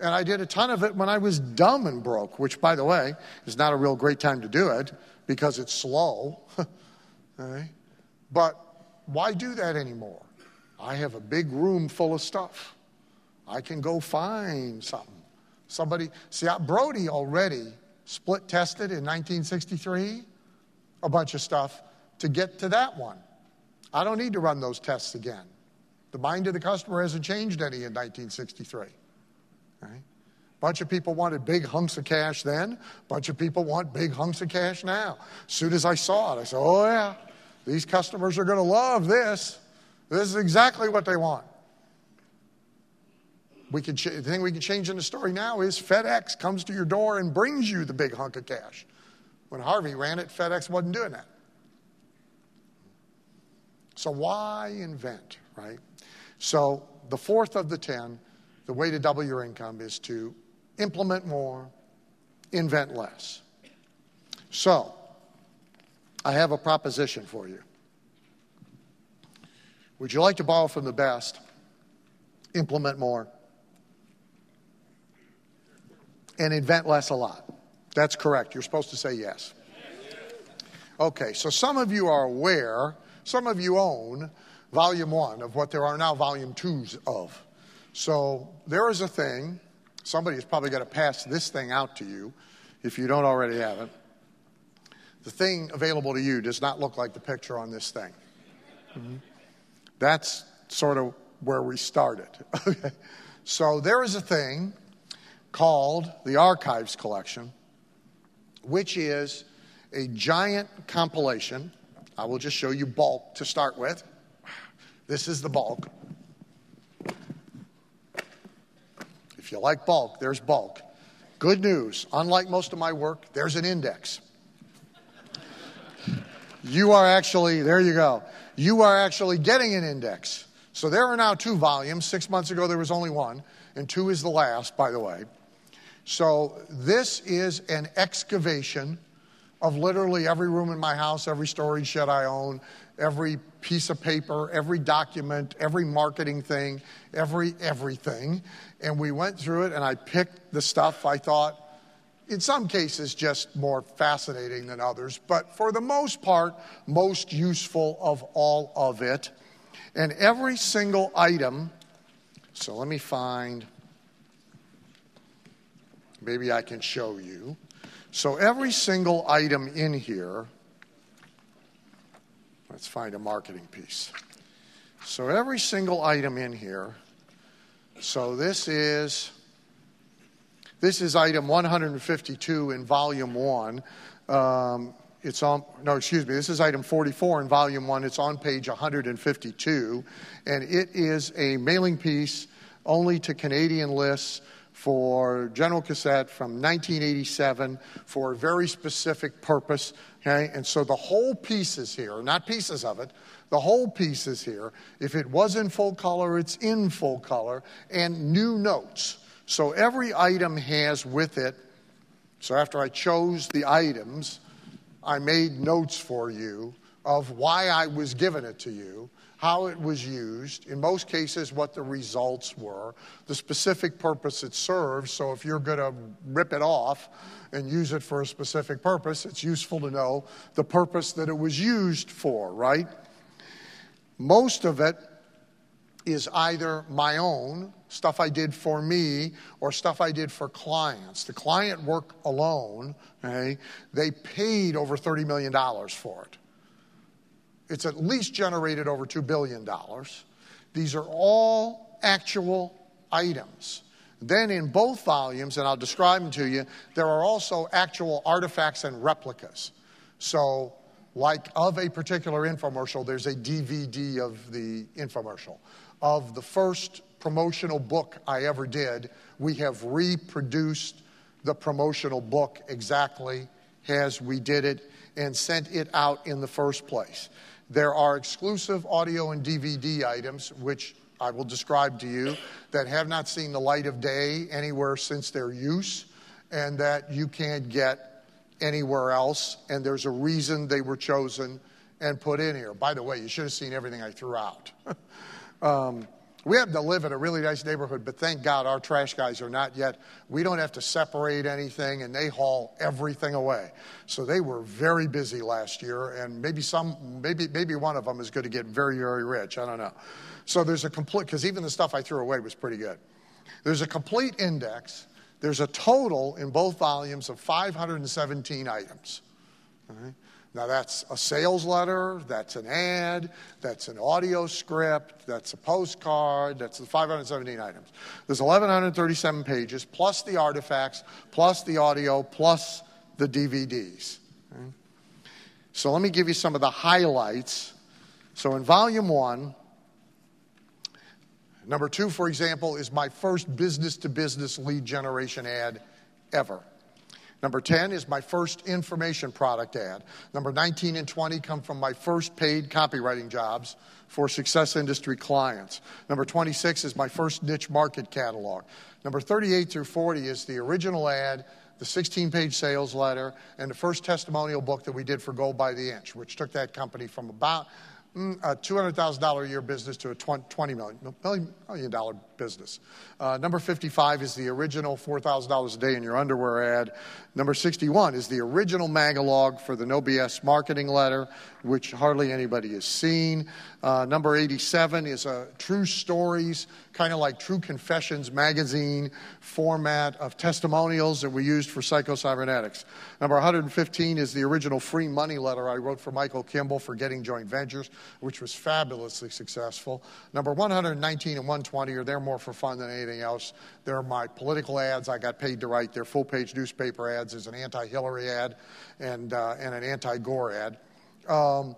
and I did a ton of it when I was dumb and broke, which, by the way, is not a real great time to do it because it's slow. right? But why do that anymore? I have a big room full of stuff. I can go find something. Somebody, see, Brody already split tested in 1963 a bunch of stuff to get to that one. I don't need to run those tests again. The mind of the customer hasn't changed any in 1963. Right? A bunch of people wanted big hunks of cash then. A bunch of people want big hunks of cash now. As soon as I saw it, I said, oh, yeah, these customers are going to love this. This is exactly what they want. We the thing we can change in the story now is FedEx comes to your door and brings you the big hunk of cash. When Harvey ran it, FedEx wasn't doing that. So why invent, right? So the fourth of the ten, the way to double your income is to implement more, invent less. So I have a proposition for you. Would you like to borrow from the best, implement more, and invent less a lot? That's correct. You're supposed to say yes. Okay, so some of you are aware, some of you own volume one of what there are now volume twos of. So there is a thing, somebody is probably going to pass this thing out to you if you don't already have it the thing available to you does not look like the picture on this thing. Mm-hmm. That's sort of where we started. so there is a thing called the Archives Collection, which is a giant compilation. I will just show you bulk to start with. This is the bulk. If you like bulk, there's bulk. Good news, unlike most of my work, there's an index. You are actually, there you go. You are actually getting an index. So there are now two volumes. Six months ago, there was only one, and two is the last, by the way. So this is an excavation of literally every room in my house, every storage shed I own, every piece of paper, every document, every marketing thing, every everything. And we went through it, and I picked the stuff I thought, in some cases, just more fascinating than others, but for the most part, most useful of all of it. And every single item, so let me find, maybe I can show you. So every single item in here, let's find a marketing piece. So every single item in here, so this is this is item 152 in volume one. Um, it's on, no, excuse me, this is item 44 in volume one. It's on page 152. And it is a mailing piece only to Canadian lists for General Cassette from 1987 for a very specific purpose. Okay? And so the whole piece is here, not pieces of it, the whole piece is here. If it was in full color, it's in full color, and new notes. So every item has with it, so after I chose the items, I made notes for you of why I was giving it to you how it was used, in most cases, what the results were, the specific purpose it serves. So, if you're going to rip it off and use it for a specific purpose, it's useful to know the purpose that it was used for, right? Most of it is either my own, stuff I did for me, or stuff I did for clients. The client work alone, okay, they paid over $30 million for it. It's at least generated over $2 billion. These are all actual items. Then, in both volumes, and I'll describe them to you, there are also actual artifacts and replicas. So, like of a particular infomercial, there's a DVD of the infomercial. Of the first promotional book I ever did, we have reproduced the promotional book exactly as we did it and sent it out in the first place. There are exclusive audio and DVD items, which I will describe to you, that have not seen the light of day anywhere since their use, and that you can't get anywhere else. And there's a reason they were chosen and put in here. By the way, you should have seen everything I threw out. um, we happen to live in a really nice neighborhood, but thank God our trash guys are not yet. We don't have to separate anything, and they haul everything away. So they were very busy last year, and maybe some, maybe maybe one of them is going to get very very rich. I don't know. So there's a complete because even the stuff I threw away was pretty good. There's a complete index. There's a total in both volumes of 517 items. Now, that's a sales letter, that's an ad, that's an audio script, that's a postcard, that's the 517 items. There's 1,137 pages, plus the artifacts, plus the audio, plus the DVDs. So, let me give you some of the highlights. So, in volume one, number two, for example, is my first business to business lead generation ad ever. Number 10 is my first information product ad. Number 19 and 20 come from my first paid copywriting jobs for success industry clients. Number 26 is my first niche market catalog. Number 38 through 40 is the original ad, the 16 page sales letter, and the first testimonial book that we did for Gold by the Inch, which took that company from about Mm, a $200,000 a year business to a $20 million business. Uh, number 55 is the original $4,000 a day in your underwear ad. Number 61 is the original Magalog for the No BS marketing letter, which hardly anybody has seen. Uh, number 87 is a True Stories, kind of like True Confessions magazine format of testimonials that we used for Psycho-Cybernetics. Number 115 is the original free money letter I wrote for Michael Kimball for Getting Joint Ventures, which was fabulously successful. Number 119 and 120 are there more for fun than anything else. They're my political ads I got paid to write. They're full page newspaper ads. There's an anti Hillary ad and, uh, and an anti Gore ad. Um,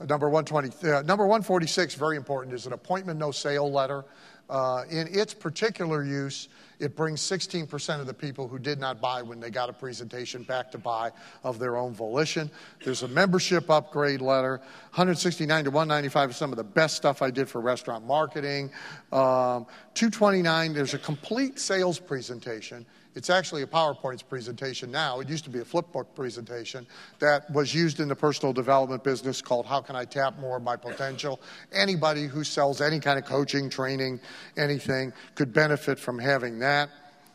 number 120, uh, number 146, very important, is an appointment no sale letter. Uh, in its particular use, It brings 16% of the people who did not buy when they got a presentation back to buy of their own volition. There's a membership upgrade letter, 169 to 195 is some of the best stuff I did for restaurant marketing. Um, 229, there's a complete sales presentation it's actually a PowerPoint presentation now. It used to be a flipbook presentation that was used in the personal development business called How Can I Tap More of My Potential? Anybody who sells any kind of coaching, training, anything could benefit from having that.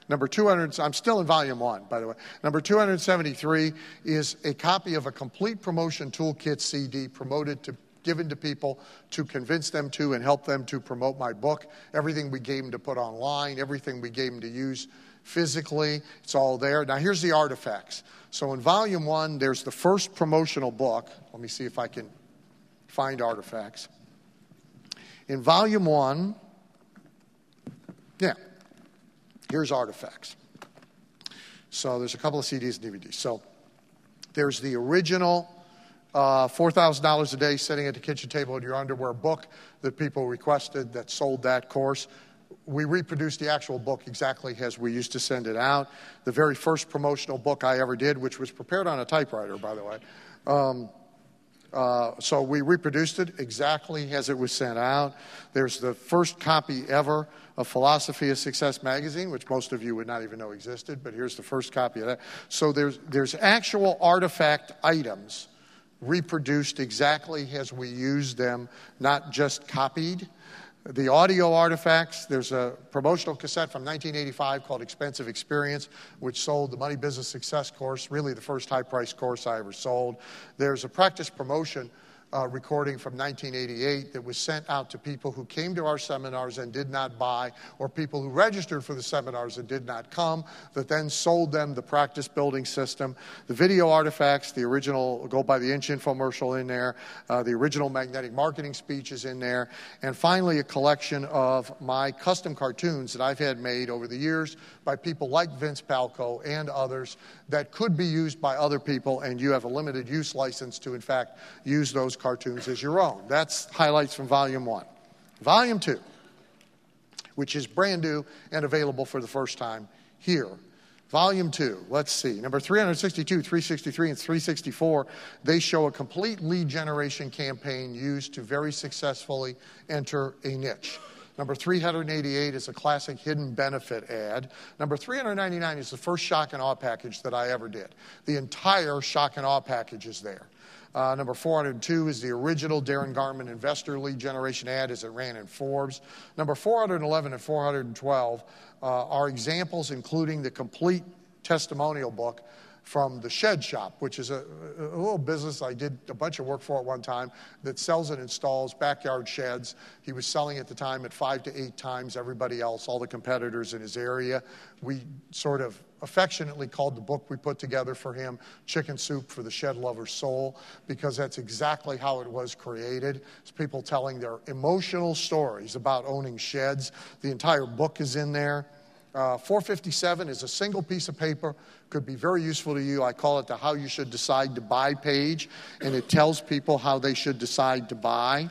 Number 200, I'm still in volume one, by the way. Number 273 is a copy of a complete promotion toolkit CD promoted to given to people to convince them to and help them to promote my book. Everything we gave them to put online, everything we gave them to use physically. It's all there. Now, here's the artifacts. So, in volume one, there's the first promotional book. Let me see if I can find artifacts. In volume one, yeah, here's artifacts. So, there's a couple of CDs and DVDs. So, there's the original uh, $4,000 a day sitting at the kitchen table in your underwear book that people requested that sold that course we reproduced the actual book exactly as we used to send it out. The very first promotional book I ever did, which was prepared on a typewriter, by the way. Um, uh, so we reproduced it exactly as it was sent out. There's the first copy ever of Philosophy of Success magazine, which most of you would not even know existed, but here's the first copy of that. So there's, there's actual artifact items reproduced exactly as we used them, not just copied. The audio artifacts, there's a promotional cassette from 1985 called Expensive Experience, which sold the Money Business Success course, really the first high price course I ever sold. There's a practice promotion uh, recording from 1988 that was sent out to people who came to our seminars and did not buy, or people who registered for the seminars and did not come, that then sold them the practice building system. The video artifacts, the original Go by the Inch infomercial in there, uh, the original magnetic marketing speech is in there, and finally a collection of my custom cartoons that I've had made over the years by people like Vince Palco and others that could be used by other people, and you have a limited use license to, in fact, use those cartoons as your own. That's highlights from Volume 1. Volume 2, which is brand new and available for the first time here. Volume 2, let's see. Number 362, 363, and 364, they show a complete lead generation campaign used to very successfully enter a niche. Number 388 is a classic hidden benefit ad. Number 399 is the first shock and awe package that I ever did. The entire shock and awe package is there. Uh, number 402 is the original Darren Garman investor lead generation ad as it ran in Forbes. Number 411 and 412 uh, are examples, including the complete testimonial book from the Shed Shop, which is a, a, little business I did a bunch of work for at one time that sells and installs backyard sheds. He was selling at the time at five to eight times everybody else, all the competitors in his area. We sort of affectionately called the book we put together for him Chicken Soup for the Shed Lover's Soul, because that's exactly how it was created. It's people telling their emotional stories about owning sheds. The entire book is in there. Uh, 457 is a single piece of paper, could be very useful to you. I call it the How You Should Decide to Buy page, and it tells people how they should decide to buy.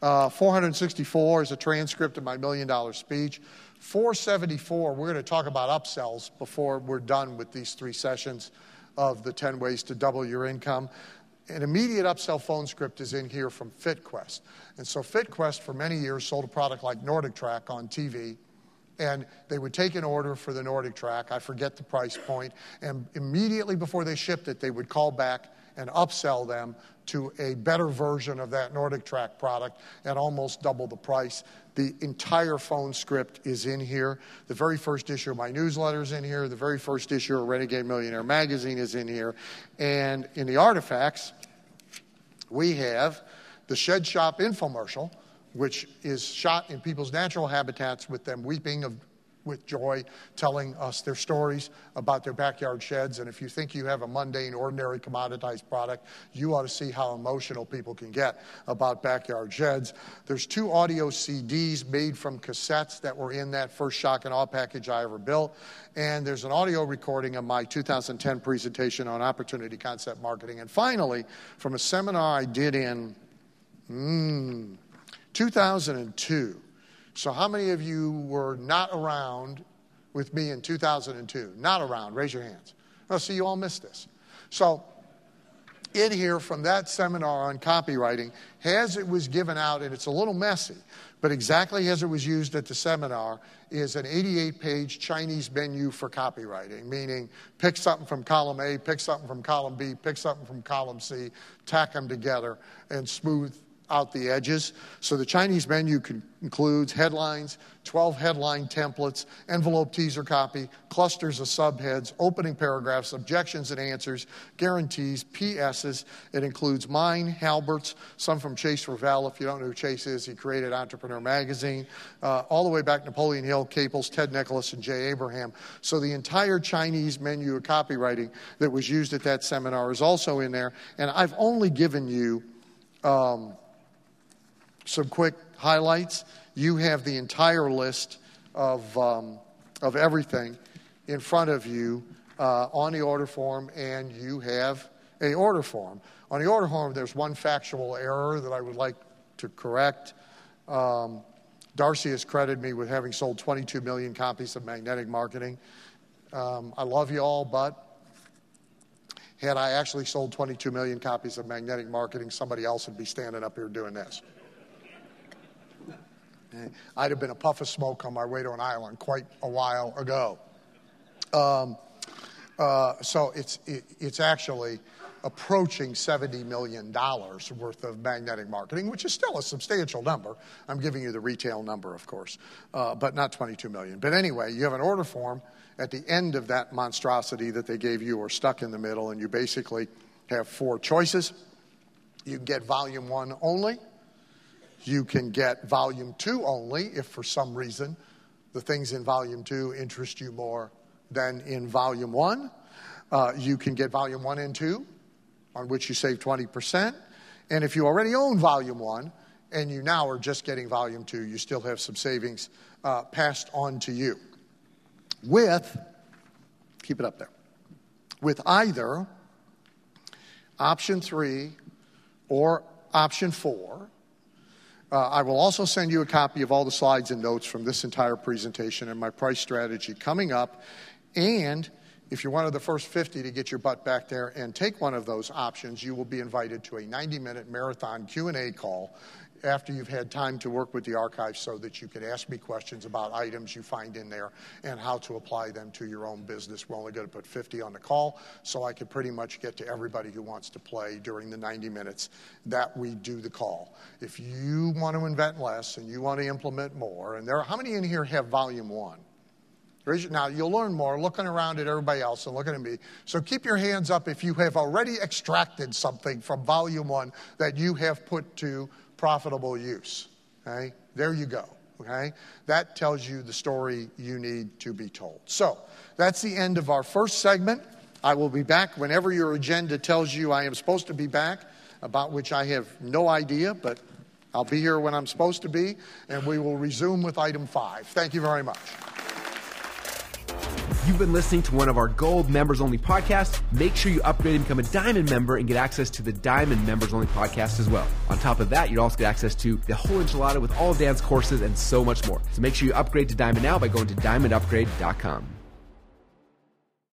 Uh, 464 is a transcript of my million dollar speech. 474, we're going to talk about upsells before we're done with these three sessions of the 10 ways to double your income. An immediate upsell phone script is in here from FitQuest. And so FitQuest for many years sold a product like NordicTrack on TV. And they would take an order for the Nordic track. I forget the price point. and immediately before they shipped it, they would call back and upsell them to a better version of that Nordic track product at almost double the price. The entire phone script is in here. The very first issue of my newsletter is in here. The very first issue of Renegade Millionaire magazine is in here. And in the artifacts, we have the Shed Shop infomercial, which is shot in people's natural habitats with them weeping of with joy, telling us their stories about their backyard sheds. And if you think you have a mundane, ordinary, commoditized product, you ought to see how emotional people can get about backyard sheds. There's two audio CDs made from cassettes that were in that first shock and awe package I ever built. And there's an audio recording of my 2010 presentation on opportunity concept marketing. And finally, from a seminar I did in mm, 2002 so, how many of you were not around with me in 2002? Not around. Raise your hands. Oh, see, you all missed this. So, in here from that seminar on copywriting, as it was given out, and it's a little messy, but exactly as it was used at the seminar, is an 88 page Chinese menu for copywriting, meaning pick something from column A, pick something from column B, pick something from column C, tack them together, and smooth out the edges. So the Chinese menu includes headlines, 12 headline templates, envelope teaser copy, clusters of subheads, opening paragraphs, objections and answers, guarantees, PSs. It includes mine, Halbert's, some from Chase Revel. If you don't know who Chase is, he created Entrepreneur Magazine, uh, all the way back Napoleon Hill, Caples, Ted Nicholas, and Jay Abraham. So the entire Chinese menu of copywriting that was used at that seminar is also in there. And I've only given you. Um, some quick highlights. You have the entire list of, um, of everything in front of you uh, on the order form, and you have a order form. On the order form, there's one factual error that I would like to correct. Um, Darcy has credited me with having sold 22 million copies of Magnetic Marketing. Um, I love you all, but had I actually sold 22 million copies of Magnetic Marketing, somebody else would be standing up here doing this. I'd have been a puff of smoke on my way to an island quite a while ago. Um, uh, so it's, it, it's actually approaching $70 million worth of magnetic marketing, which is still a substantial number. I'm giving you the retail number, of course, uh, but not 22 million. But anyway, you have an order form at the end of that monstrosity that they gave you or stuck in the middle, and you basically have four choices. You can get volume one only, you can get volume two only if for some reason the things in volume two interest you more than in volume one. Uh, you can get volume one and two, on which you save 20%. And if you already own volume one and you now are just getting volume two, you still have some savings uh, passed on to you. With, keep it up there, with either option three or option four uh, I will also send you a copy of all the slides and notes from this entire presentation and my price strategy coming up. And if you're one of the first 50 to get your butt back there and take one of those options, you will be invited to a 90-minute marathon Q&A call after you've had time to work with the archive so that you can ask me questions about items you find in there and how to apply them to your own business. We're only going to put 50 on the call, so I can pretty much get to everybody who wants to play during the 90 minutes that we do the call. If you want to invent less and you want to implement more, and there are how many in here have volume one? Now, you'll learn more looking around at everybody else and looking at me. So keep your hands up if you have already extracted something from volume one that you have put to profitable use. Okay? There you go. Okay? That tells you the story you need to be told. So, that's the end of our first segment. I will be back whenever your agenda tells you I am supposed to be back, about which I have no idea, but I'll be here when I'm supposed to be, and we will resume with item five. Thank you very much. You've been listening to one of our gold members only podcasts. Make sure you upgrade and become a diamond member and get access to the diamond members only podcast as well. On top of that, you also get access to the whole enchilada with all Dan's courses and so much more. So make sure you upgrade to diamond now by going to diamondupgrade.com.